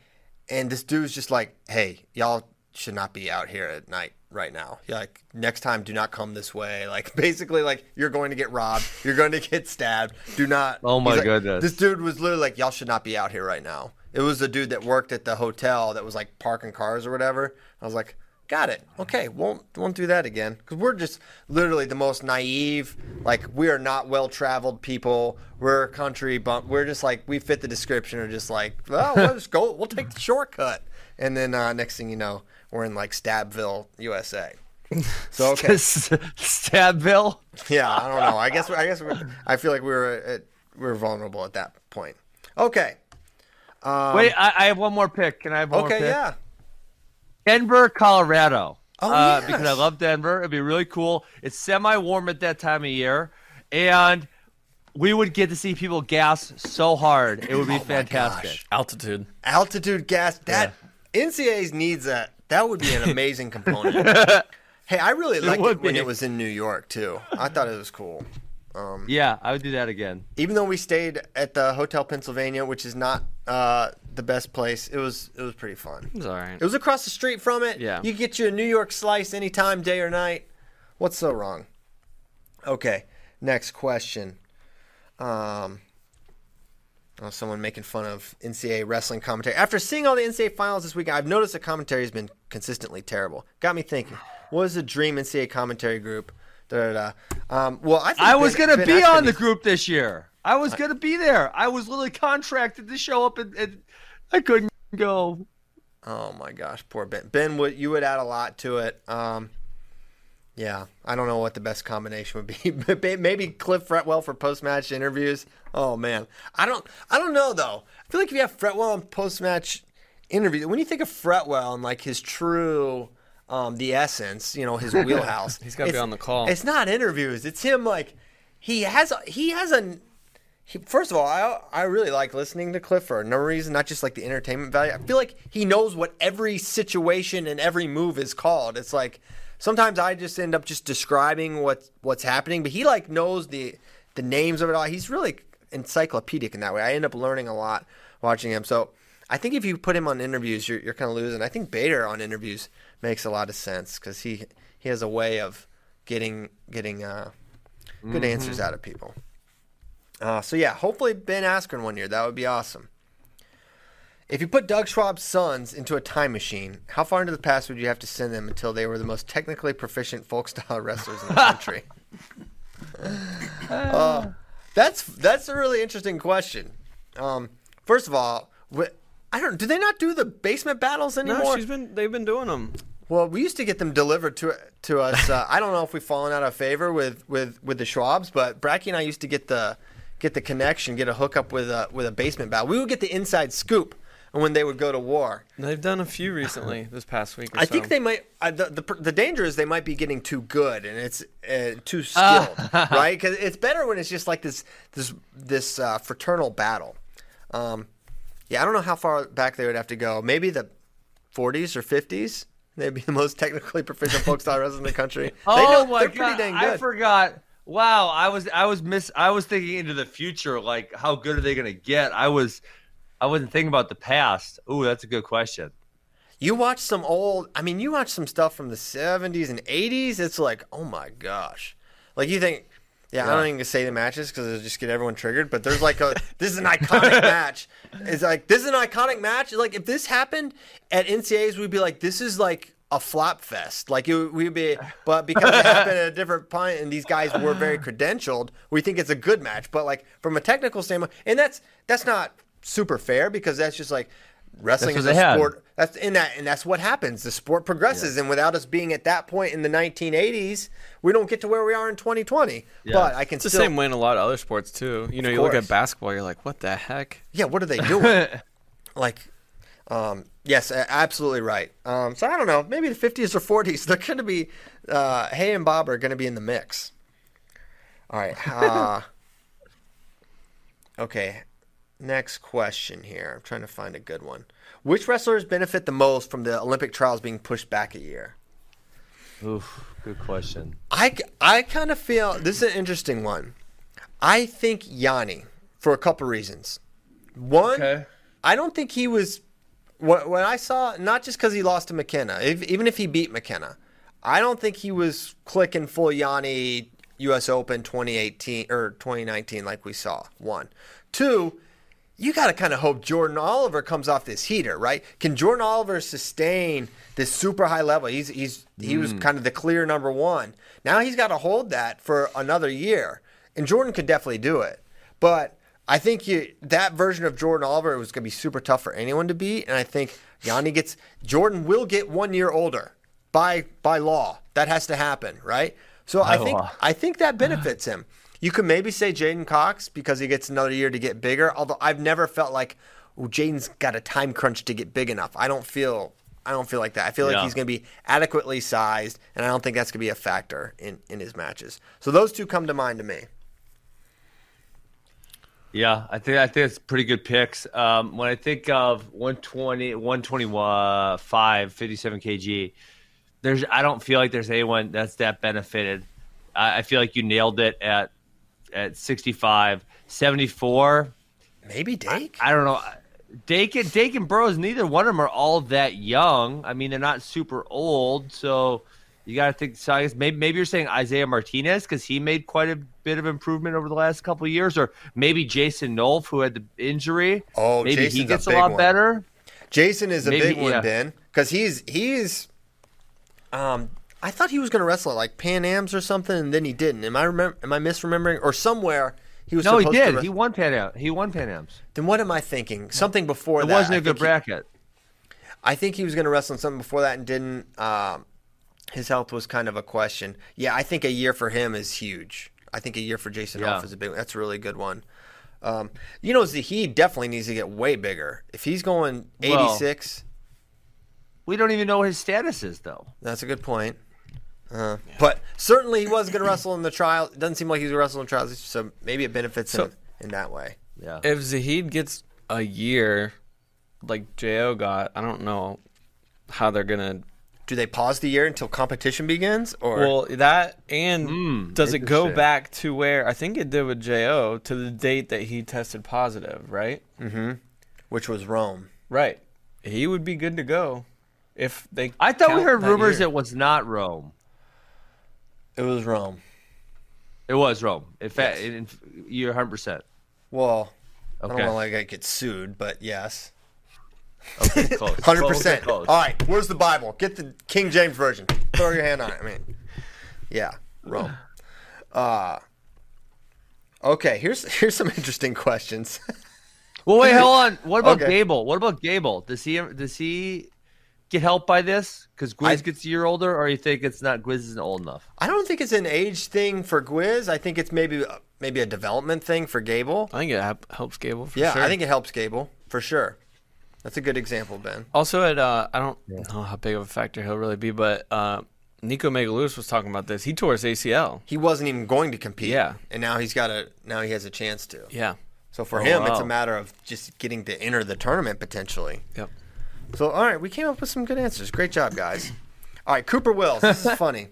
and this dude's just like, "Hey, y'all should not be out here at night right now. Like, next time, do not come this way. Like, basically, like you're going to get robbed. You're going to get stabbed. Do not. Oh, my like- goodness. This dude was literally like, y'all should not be out here right now. It was the dude that worked at the hotel that was like parking cars or whatever. I was like, got it. Okay, won't won't do that again because we're just literally the most naive. Like we are not well traveled people. We're a country bump. We're just like we fit the description. Or just like, well, let's go. We'll take the shortcut. And then uh, next thing you know, we're in like Stabville, USA. So okay, Stabville. yeah, I don't know. I guess I guess we're, I feel like we were at, we were vulnerable at that point. Okay. Wait, I, I have one more pick. Can I have one more Okay. pick? Yeah. Denver, Colorado. Oh, uh, yes. because I love Denver. It'd be really cool. It's semi-warm at that time of year, and we would get to see people gas so hard. It would be Oh fantastic. Altitude. Altitude gas. That NCAA's needs that. That would be an amazing component. hey, I really liked it, would when it was in New York too. I thought it was cool. Yeah, I would do that again. Even though we stayed at the Hotel Pennsylvania, which is not uh, the best place, it was it was pretty fun. It was all right. It was across the street from it. Yeah. You get you a New York slice anytime, day or night. What's so wrong? Okay, next question. Um, oh, someone making fun of NCAA wrestling commentary. After seeing all the NCAA finals this week, I've noticed the commentary has been consistently terrible. Got me thinking. What is the dream NCAA commentary group? Da, da, da. Um, well, I, I was gonna be on the group this year. I was gonna be there. I was literally contracted to show up, and, and I couldn't go. Oh my gosh, poor Ben. Ben, would you would add a lot to it. Um, yeah, I don't know what the best combination would be. Maybe Cliff Fretwell for post match interviews. Oh man, I don't, I don't know though. I feel like if you have Fretwell on post match interviews, when you think of Fretwell and like his true, um, the essence, you know, his wheelhouse, He's gotta be on the call. It's not interviews. It's him like he has, he has a. He, first of all, I I really like listening to Cliff for no reason, not just like the entertainment value. I feel like he knows what every situation and every move is called. It's like sometimes I just end up just describing what what's happening, but he like knows the the names of it all. He's really encyclopedic in that way. I end up learning a lot watching him. So I think if you put him on interviews, you're you're kind of losing. I think Bader on interviews makes a lot of sense because he he has a way of getting getting uh, good answers out of people. Uh, so yeah, hopefully Ben Askren one year. That would be awesome. If you put Doug Schwab's sons into a time machine, how far into the past would you have to send them until they were the most technically proficient folk style wrestlers in the country? Uh, that's that's a really interesting question. Um, first of all, wh- I don't. Do they not do the basement battles anymore? No, she's been. They've been doing them. Well, we used to get them delivered to to us. Uh, I don't know if we've fallen out of favor with, with, with the Schwabs, but Bracey and I used to get the get the connection, get a hookup with a with a basement battle. We would get the inside scoop when they would go to war. They've done a few recently this past week. Or I so. think they might. Uh, the, the the danger is they might be getting too good and it's uh, too skilled, right? Because it's better when it's just like this this this uh, fraternal battle. Um, yeah, I don't know how far back they would have to go. Maybe the 40s or 50s. They'd be the most technically proficient folk style wrestlers in the country. They Oh know- my god! pretty dang I forgot. Wow, I was I was miss I was thinking into the future, like how good are they gonna get? I was I wasn't thinking about the past. Ooh, that's a good question. You watch some old. I mean, you watch some stuff from the 70s and 80s. It's like, oh my gosh! Like you think. Yeah, I don't even say the matches because it'll just get everyone triggered. But there's like a this is an iconic match. It's like this is an iconic match. Like if this happened at NCAA's, we'd be like, this is like a flop fest. Like it, we'd be, but because it happened at a different point and these guys were very credentialed, we think it's a good match. But like from a technical standpoint, and that's that's not super fair because that's just like wrestling is a they had. sport. That's in that, and that's what happens. The sport progresses, and without us being at that point in the 1980s, we don't get to where we are in 2020. But I can It's the same way in a lot of other sports too. You know, you look at basketball, you're like, what the heck? yeah. What are they doing? like, um, yes, absolutely right. Um, so I don't know. Maybe the 50s or 40s, they're going to be. Uh, Hay and Bob are going to be in the mix. All right. Uh, okay. Next question here. I'm trying to find a good one. Which wrestlers benefit the most from the Olympic trials being pushed back a year? Oof, good question. I, I kind of feel this is an interesting one. I think Yanni for a couple reasons. One, Okay. I don't think he was when, when I saw not just because he lost to McKenna, if, even if he beat McKenna, I don't think he was clicking full Yanni U.S. Open 2018 or 2019 like we saw. One, two. You got to kind of hope Jordan Oliver comes off this heater, right? Can Jordan Oliver sustain this super high level? He's he's he was mm. kind of the clear number one. Now he's got to hold that for another year, and Jordan could definitely do it. But I think you, that version of Jordan Oliver was going to be super tough for anyone to beat, and I think Yanni gets Jordan will get one year older by by law. That has to happen, right? So I think. I think that uh-huh. benefits him. You could maybe say J'den Cox because he gets another year to get bigger. Although I've never felt like oh, J'den's got a time crunch to get big enough. I don't feel I don't feel like that. I feel like Yeah. he's going to be adequately sized, and I don't think that's going to be a factor in in his matches. So those two come to mind to me. Yeah, I think I think it's pretty good picks. Um, when I think of 120, 125, 57 kg, there's I don't feel like there's anyone that's that benefited. I, I feel like you nailed it at at 65, 74. Maybe Dake. I don't know. Dake and Dake and Burroughs, neither one of them are all that young. I mean, they're not super old, so you got to think. So I guess maybe maybe you're saying Isaiah Martinez because he made quite a bit of improvement over the last couple of years, or maybe Jason Nolf who had the injury. Oh, maybe Jason's he gets a, big lot one. better. Jason is a Maybe, big one, yeah. Ben, because he's he's. Um, I thought he was going to wrestle at like Pan Am's or something, and then he didn't. Am I remember? Am I misremembering? Or somewhere he was No, he did. wres- He won Pan Am. He won Pan Am's. then what am I thinking? Something before It that. wasn't I a good think he- bracket. I think he was going to wrestle in something before that and didn't. Um, his health was kind of a question. Yeah, I think a year for him is huge. I think a year for Jason Yeah. Elf is a big. That's a really good one. Um, you know, Zahid definitely needs to get way bigger. If he's going Well- 86, We don't even know what his status is, though. that's a good point. Uh, But certainly he was going to wrestle in the trial. It doesn't seem like he's going to wrestle in trials, so maybe it benefits So- him in that way. Yeah. If Zahid gets a year like Jo got, I don't know how they're gonna. Do they pause the year until competition begins, or Well, that and Hmm, does it go back to where I think it did with Jo to the date that he tested positive, right? Mm-hmm. which was Rome? Right. He would be good to go if they. I thought we heard rumors year. it was not Rome. It was Rome. It was Rome. In fact, in, you're 100. percent Well, I Okay. don't want to like I get sued, but yes. Okay. Hundred Close, percent. All right, where's the Bible? Get the King James version. Throw your hand on it. I mean, yeah, Rome. Uh okay. Here's here's some interesting questions. Well, wait, hold on. What about Okay. Gable? What about Gable? Does he does he get help by this? Because Gwiz I- gets a year older, or you think it's not Gwiz isn't old enough? I don't think it's an age thing for Gwiz. I think it's maybe maybe a development thing for Gable. I think it hap- helps Gable for Yeah, sure. I think it helps Gable for sure. That's a good example, Ben. Also, at uh, I don't know how big of a factor he'll really be, but uh, Nico Megaludis was talking about this. He tore his ACL. He wasn't even going to compete. Yeah. and now he's got a now he has a chance to. Yeah. So for Oh, him, it's a matter of just getting to enter the tournament potentially. Yep. So, all right, we came up with some good answers. Great job, guys. All right, Cooper Wills. This is funny.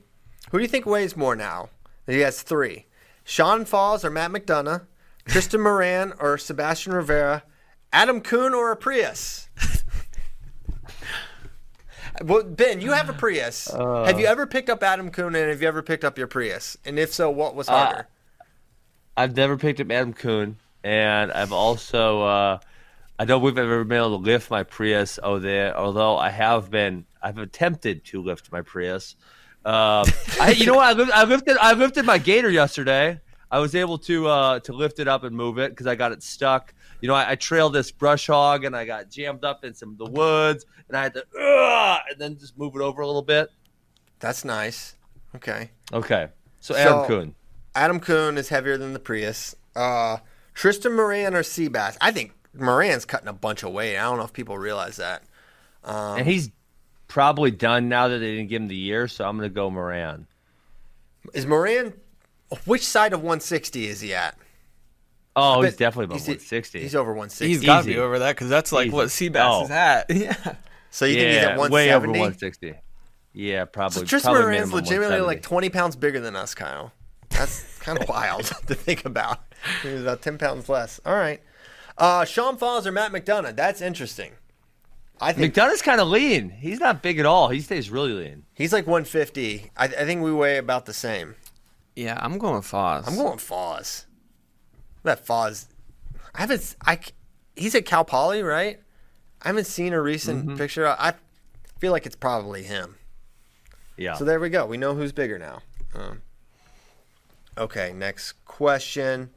Who do you think weighs more now? He has three: Sean Falls or Matt McDonough, Tristan Moran or Sebastian Rivera, Adam Coon or a Prius. well, Ben, you have a Prius. have you ever picked up Adam Coon and have you ever picked up your Prius? And if so, what was harder? I've never picked up Adam Coon, and I've also uh, I don't believe I've ever been able to lift my Prius. Oh, there. Although I have been, I've attempted to lift my Prius. Um, I, you know what? I, lift, I lifted I lifted my Gator yesterday. I was able to uh, to lift it up and move it because I got it stuck. You know, I, I trailed this brush hog and I got jammed up in some of the woods, and I had to uh, and then just move it over a little bit. That's nice. Okay. Okay, so Adam So- Coon. Adam Coon is heavier than the Prius. Uh, Tristan Moran or Seabass? I think Moran's cutting a bunch of weight. I don't know if people realize that. Um, and he's probably done now that they didn't give him the year, so I'm going to go Moran. Is Moran? Which side of 160 is he at? Oh, he's definitely above he's- 160. He's over 160. He's got to be over that because that's like Easy. what Seabass Oh. is at. Yeah. so you yeah, think he's at way over 160. Yeah, probably. So Tristan probably Moran's legitimately like 20 pounds bigger than us, Kyle. That's kind of wild to think about. He's about 10 pounds less. All right. Uh, Sean Falls or Matt McDonough? That's interesting. I think McDonough's kind of lean. He's not big at all. He stays really lean. he's like 150. I, I think we weigh about the same. Yeah, I'm going Foz. I'm going Foz. That Foz. I haven't. I. He's at Cal Poly, right? I haven't seen a recent Mm-hmm. picture. I feel like it's probably him. Yeah. So there we go. We know who's bigger now. Um, okay, next question.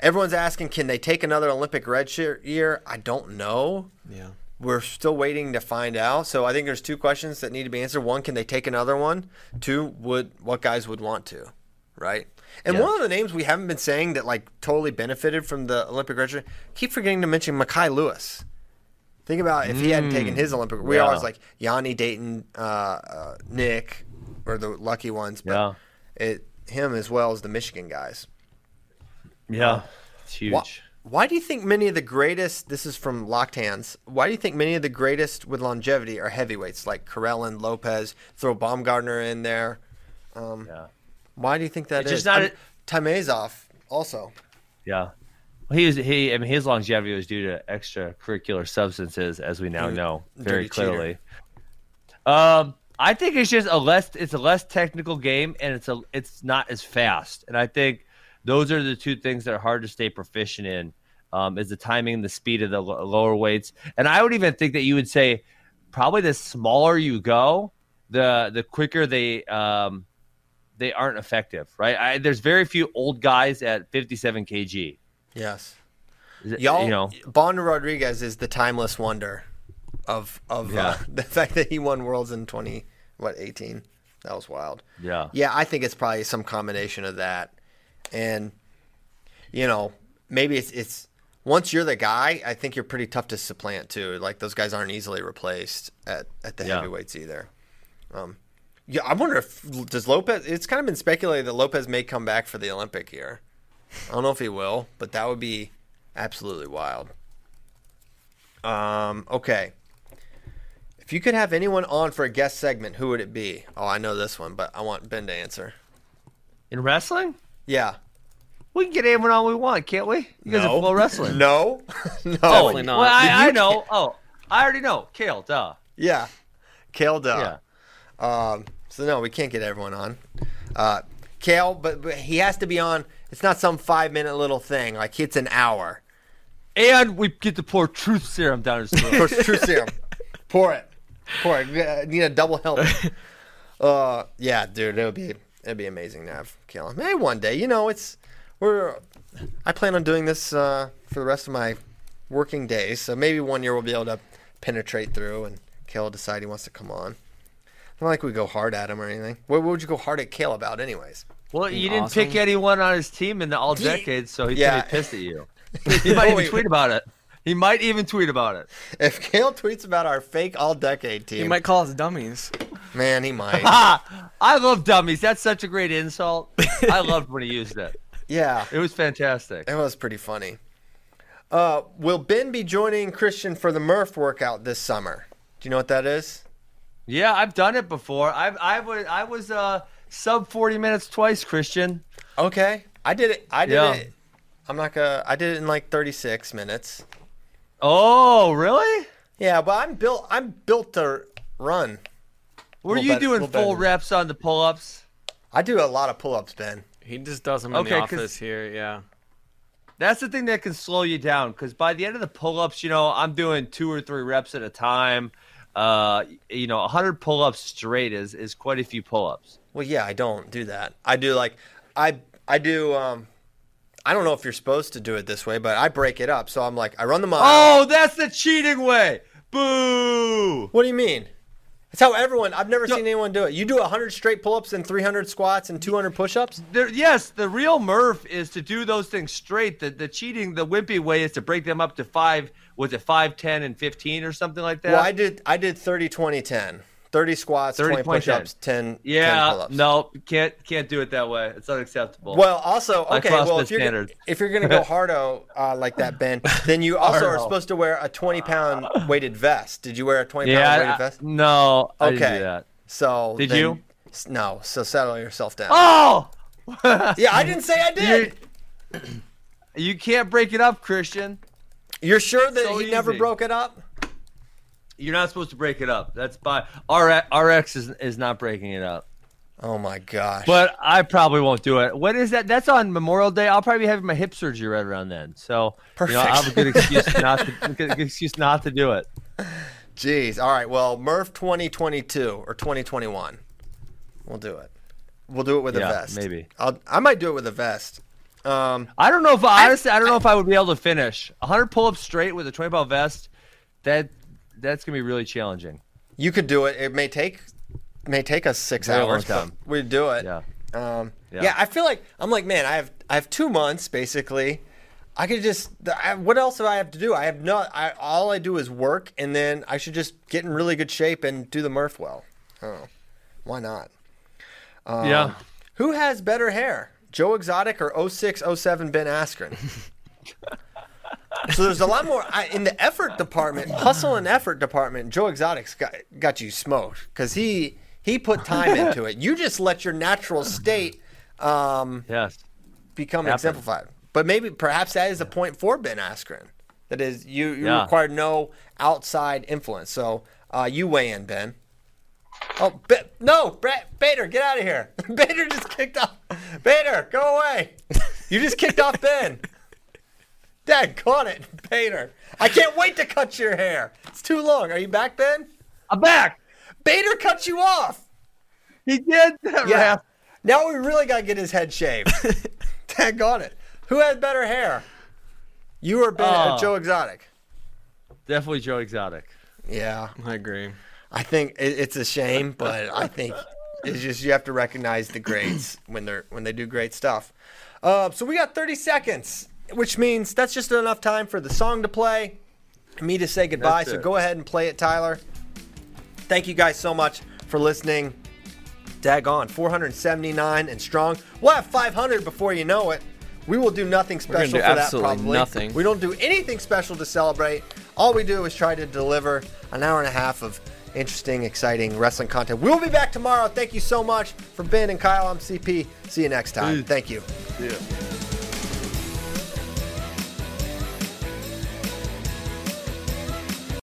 Everyone's asking, can they take another Olympic redshirt year? I don't know. Yeah. We're still waiting to find out. So I think there's two questions that need to be answered. One, can they take another one? Two, would what guys would want to, right? And Yes. one of the names we haven't been saying that like totally benefited from the Olympic record, keep forgetting to mention Mekhi Lewis. Think about if he hadn't taken his Olympic. We. Yeah. always like Yanni Daton, uh, uh, Nick, or the lucky ones, but Yeah. it him as well as the Michigan guys. Yeah, it's huge. Why, why do you think many of the greatest? This is from Locked Hands. Why do you think many of the greatest with longevity are heavyweights like Karelin, Lopez? Throw Baumgartner in there. Yeah, Why do you think that It's is? just not I'm- Taymazov also. yeah. Well, he was he. I mean, his longevity was due to extracurricular substances, as we now know very dirty cheater. clearly. Um, I think it's just a less. It's a less technical game, and it's a. It's not as fast, and I think those are the two things that are hard to stay proficient in. Um, is the timing and the speed of the lo- lower weights, and I would even think that you would say probably the smaller you go, the the quicker they um, they aren't effective, right? I, there's very few old guys at 57 kg. Yes. Y'all, you know, Bond Rodriguez is the timeless wonder of of uh, the fact that he won worlds in twenty what eighteen. That was wild. yeah, Yeah, I think it's probably some combination of that, and you know maybe it's it's once you're the guy, I think you're pretty tough to supplant too. Like those guys aren't easily replaced at at the Yeah. heavyweights either. Um, yeah, I wonder if does Lopez. It's kind of been speculated that Lopez may come back for the Olympic year. I don't know if he will, but that would be absolutely wild. Um, okay. If you could have anyone on for a guest segment, who would it be? Oh, I know this one, but I want Ben to answer. in wrestling, Yeah. we can get anyone on we want, can't we? You guys are Flo Wrestling. No. no. Definitely not. Well, I, I know. Oh, I already know. Cael, duh. Yeah. Cael Duh. Yeah. Um, so no, we can't get everyone on. Uh, Cael, but, but he has to be on. It's not some five minute little thing. Like it's an hour. And we get to pour truth serum down his throat. Pour true serum. Pour it. Pour it. Uh, Need a double helmet. Uh, yeah, dude, it would be it'd be amazing to have Cael. Maybe one day. You know, it's we're. I plan on doing this uh, for the rest of my working days. So maybe one year we'll be able to penetrate through, and Cael will decide he wants to come on. Not like we go hard at him or anything. What, what would you go hard at Cael about, anyways? well, you didn't awesome. pick anyone on his team in the all decades, so he's Yeah. gonna be pissed at you. He might even tweet about it. He might even tweet about it. If Cael tweets about our fake all decade team, he might call us dummies. man, he might. I love dummies. That's such a great insult. I loved when he used it. yeah, It was fantastic. It was pretty funny. Uh, will Ben be joining Christian for the Murph workout this summer? Do you know what that is? Yeah, I've done it before. I've I was I was uh sub forty minutes twice, Christian. Okay, I did it. I did Yeah. it. I'm not gonna. I did it in like 36 minutes. Oh, really? Yeah, but I'm built. I'm built to run. Were you bet- doing little better full reps on the pull-ups? I do a lot of pull-ups, Ben. He just does them in Okay, the 'cause- office here. Yeah. That's the thing that can slow you down because by the end of the pull-ups, you know, I'm doing two or three reps at a time. Uh, you know, 100 pull-ups straight is is quite a few pull-ups. Well, yeah, I don't do that. I do like I I do. Um, I don't know if you're supposed to do it this way, but I break it up. So I'm like, I run the mile. Oh, that's the cheating way. Boo! What do you mean? That's how everyone. I've never seen anyone do it. You do 100 straight pull-ups and 300 squats and 200 push-ups. There, yes, the real Murph is to do those things straight. The the cheating, the wimpy way is to break them up to five. Was it five, ten, and fifteen or something like that? Well, I did. I did 30, 20, 10. 30 squats, 30, 20 push-ups, 10, 10 yeah, pull-ups. no, can't can't do it that way. It's unacceptable. Well, also, okay. Well, if you're, if you're gonna go hardo uh, like that, Ben, then you also are supposed to wear a 20 pound weighted vest. Did you wear a 20 yeah, weighted vest? no, I didn't Okay. So Did then- you? No. So settle yourself down. Oh, Yeah, I didn't say I did. you can't break it up, Christian. You're sure that So he never broke it up? You're not supposed to break it up. That's by RX, is is not breaking it up. Oh my gosh. But I probably won't do it. What is that? That's on Memorial Day. I'll probably be having my hip surgery right around then. So you know, I have a good excuse not to good excuse not to do it. Jeez. All right. Well, Murph 2022 or 2021. We'll do it. We'll do it with a vest. maybe. I'll, I might do it with a vest. Um, I don't know if honestly, I don't know if I would be able to finish 100 pull-ups straight with a 20 pound vest. That that's gonna be really challenging. you could do it. It may take it may take us six Very hours. time. We'd do it. Yeah. Um, yeah. Yeah. I feel like I'm like, man, I have I have two months basically. I could just. I, what else do I have to do? I have not. I all I do is work, and then I should just get in really good shape and do the Murph well. Oh, why not? yeah. Who has better hair, Joe Exotic or 06, 07 Ben Askren? so there's a lot more I, in the effort department, hustle and effort department. Joe Exotic's got got you smoked because he he put time into it. You just let your natural state um, Yes. become Happen. exemplified. But maybe perhaps that is a point for Ben Askren. That is, you, you Yeah. require no outside influence. So uh, you weigh in, Ben. Oh, Be- no, Brett, Bader, get out of here. Bader just kicked off. Bader, go away. You just kicked off Ben. Dad, caught it, Bader. I can't wait to cut your hair. It's too long. Are you back, Ben? I'm back. Bader cut you off. He did. Yeah. Now we really got to get his head shaved. Dad got it. Who has better hair? You or Ben, uh, Oh. Joe Exotic? Definitely Joe Exotic. Yeah, I agree. I think it, it's a shame, but I think it's just you have to recognize the greats when they're when they do great stuff. Uh, so we got 30 seconds, which means that's just enough time for the song to play, me to say goodbye. That's So it. go ahead and play it, Tyler. Thank you guys so much for listening. Daggone, 479 and strong. We'll have 500 before you know it. We will do nothing gonna special do for that, absolutely probably. nothing. We don't do anything special to celebrate. All we do is try to deliver an hour and a half of interesting, exciting wrestling content. We'll be back tomorrow. Thank you so much for Ben and Kyle. I'm CP. See you next time. Thank you. Yeah.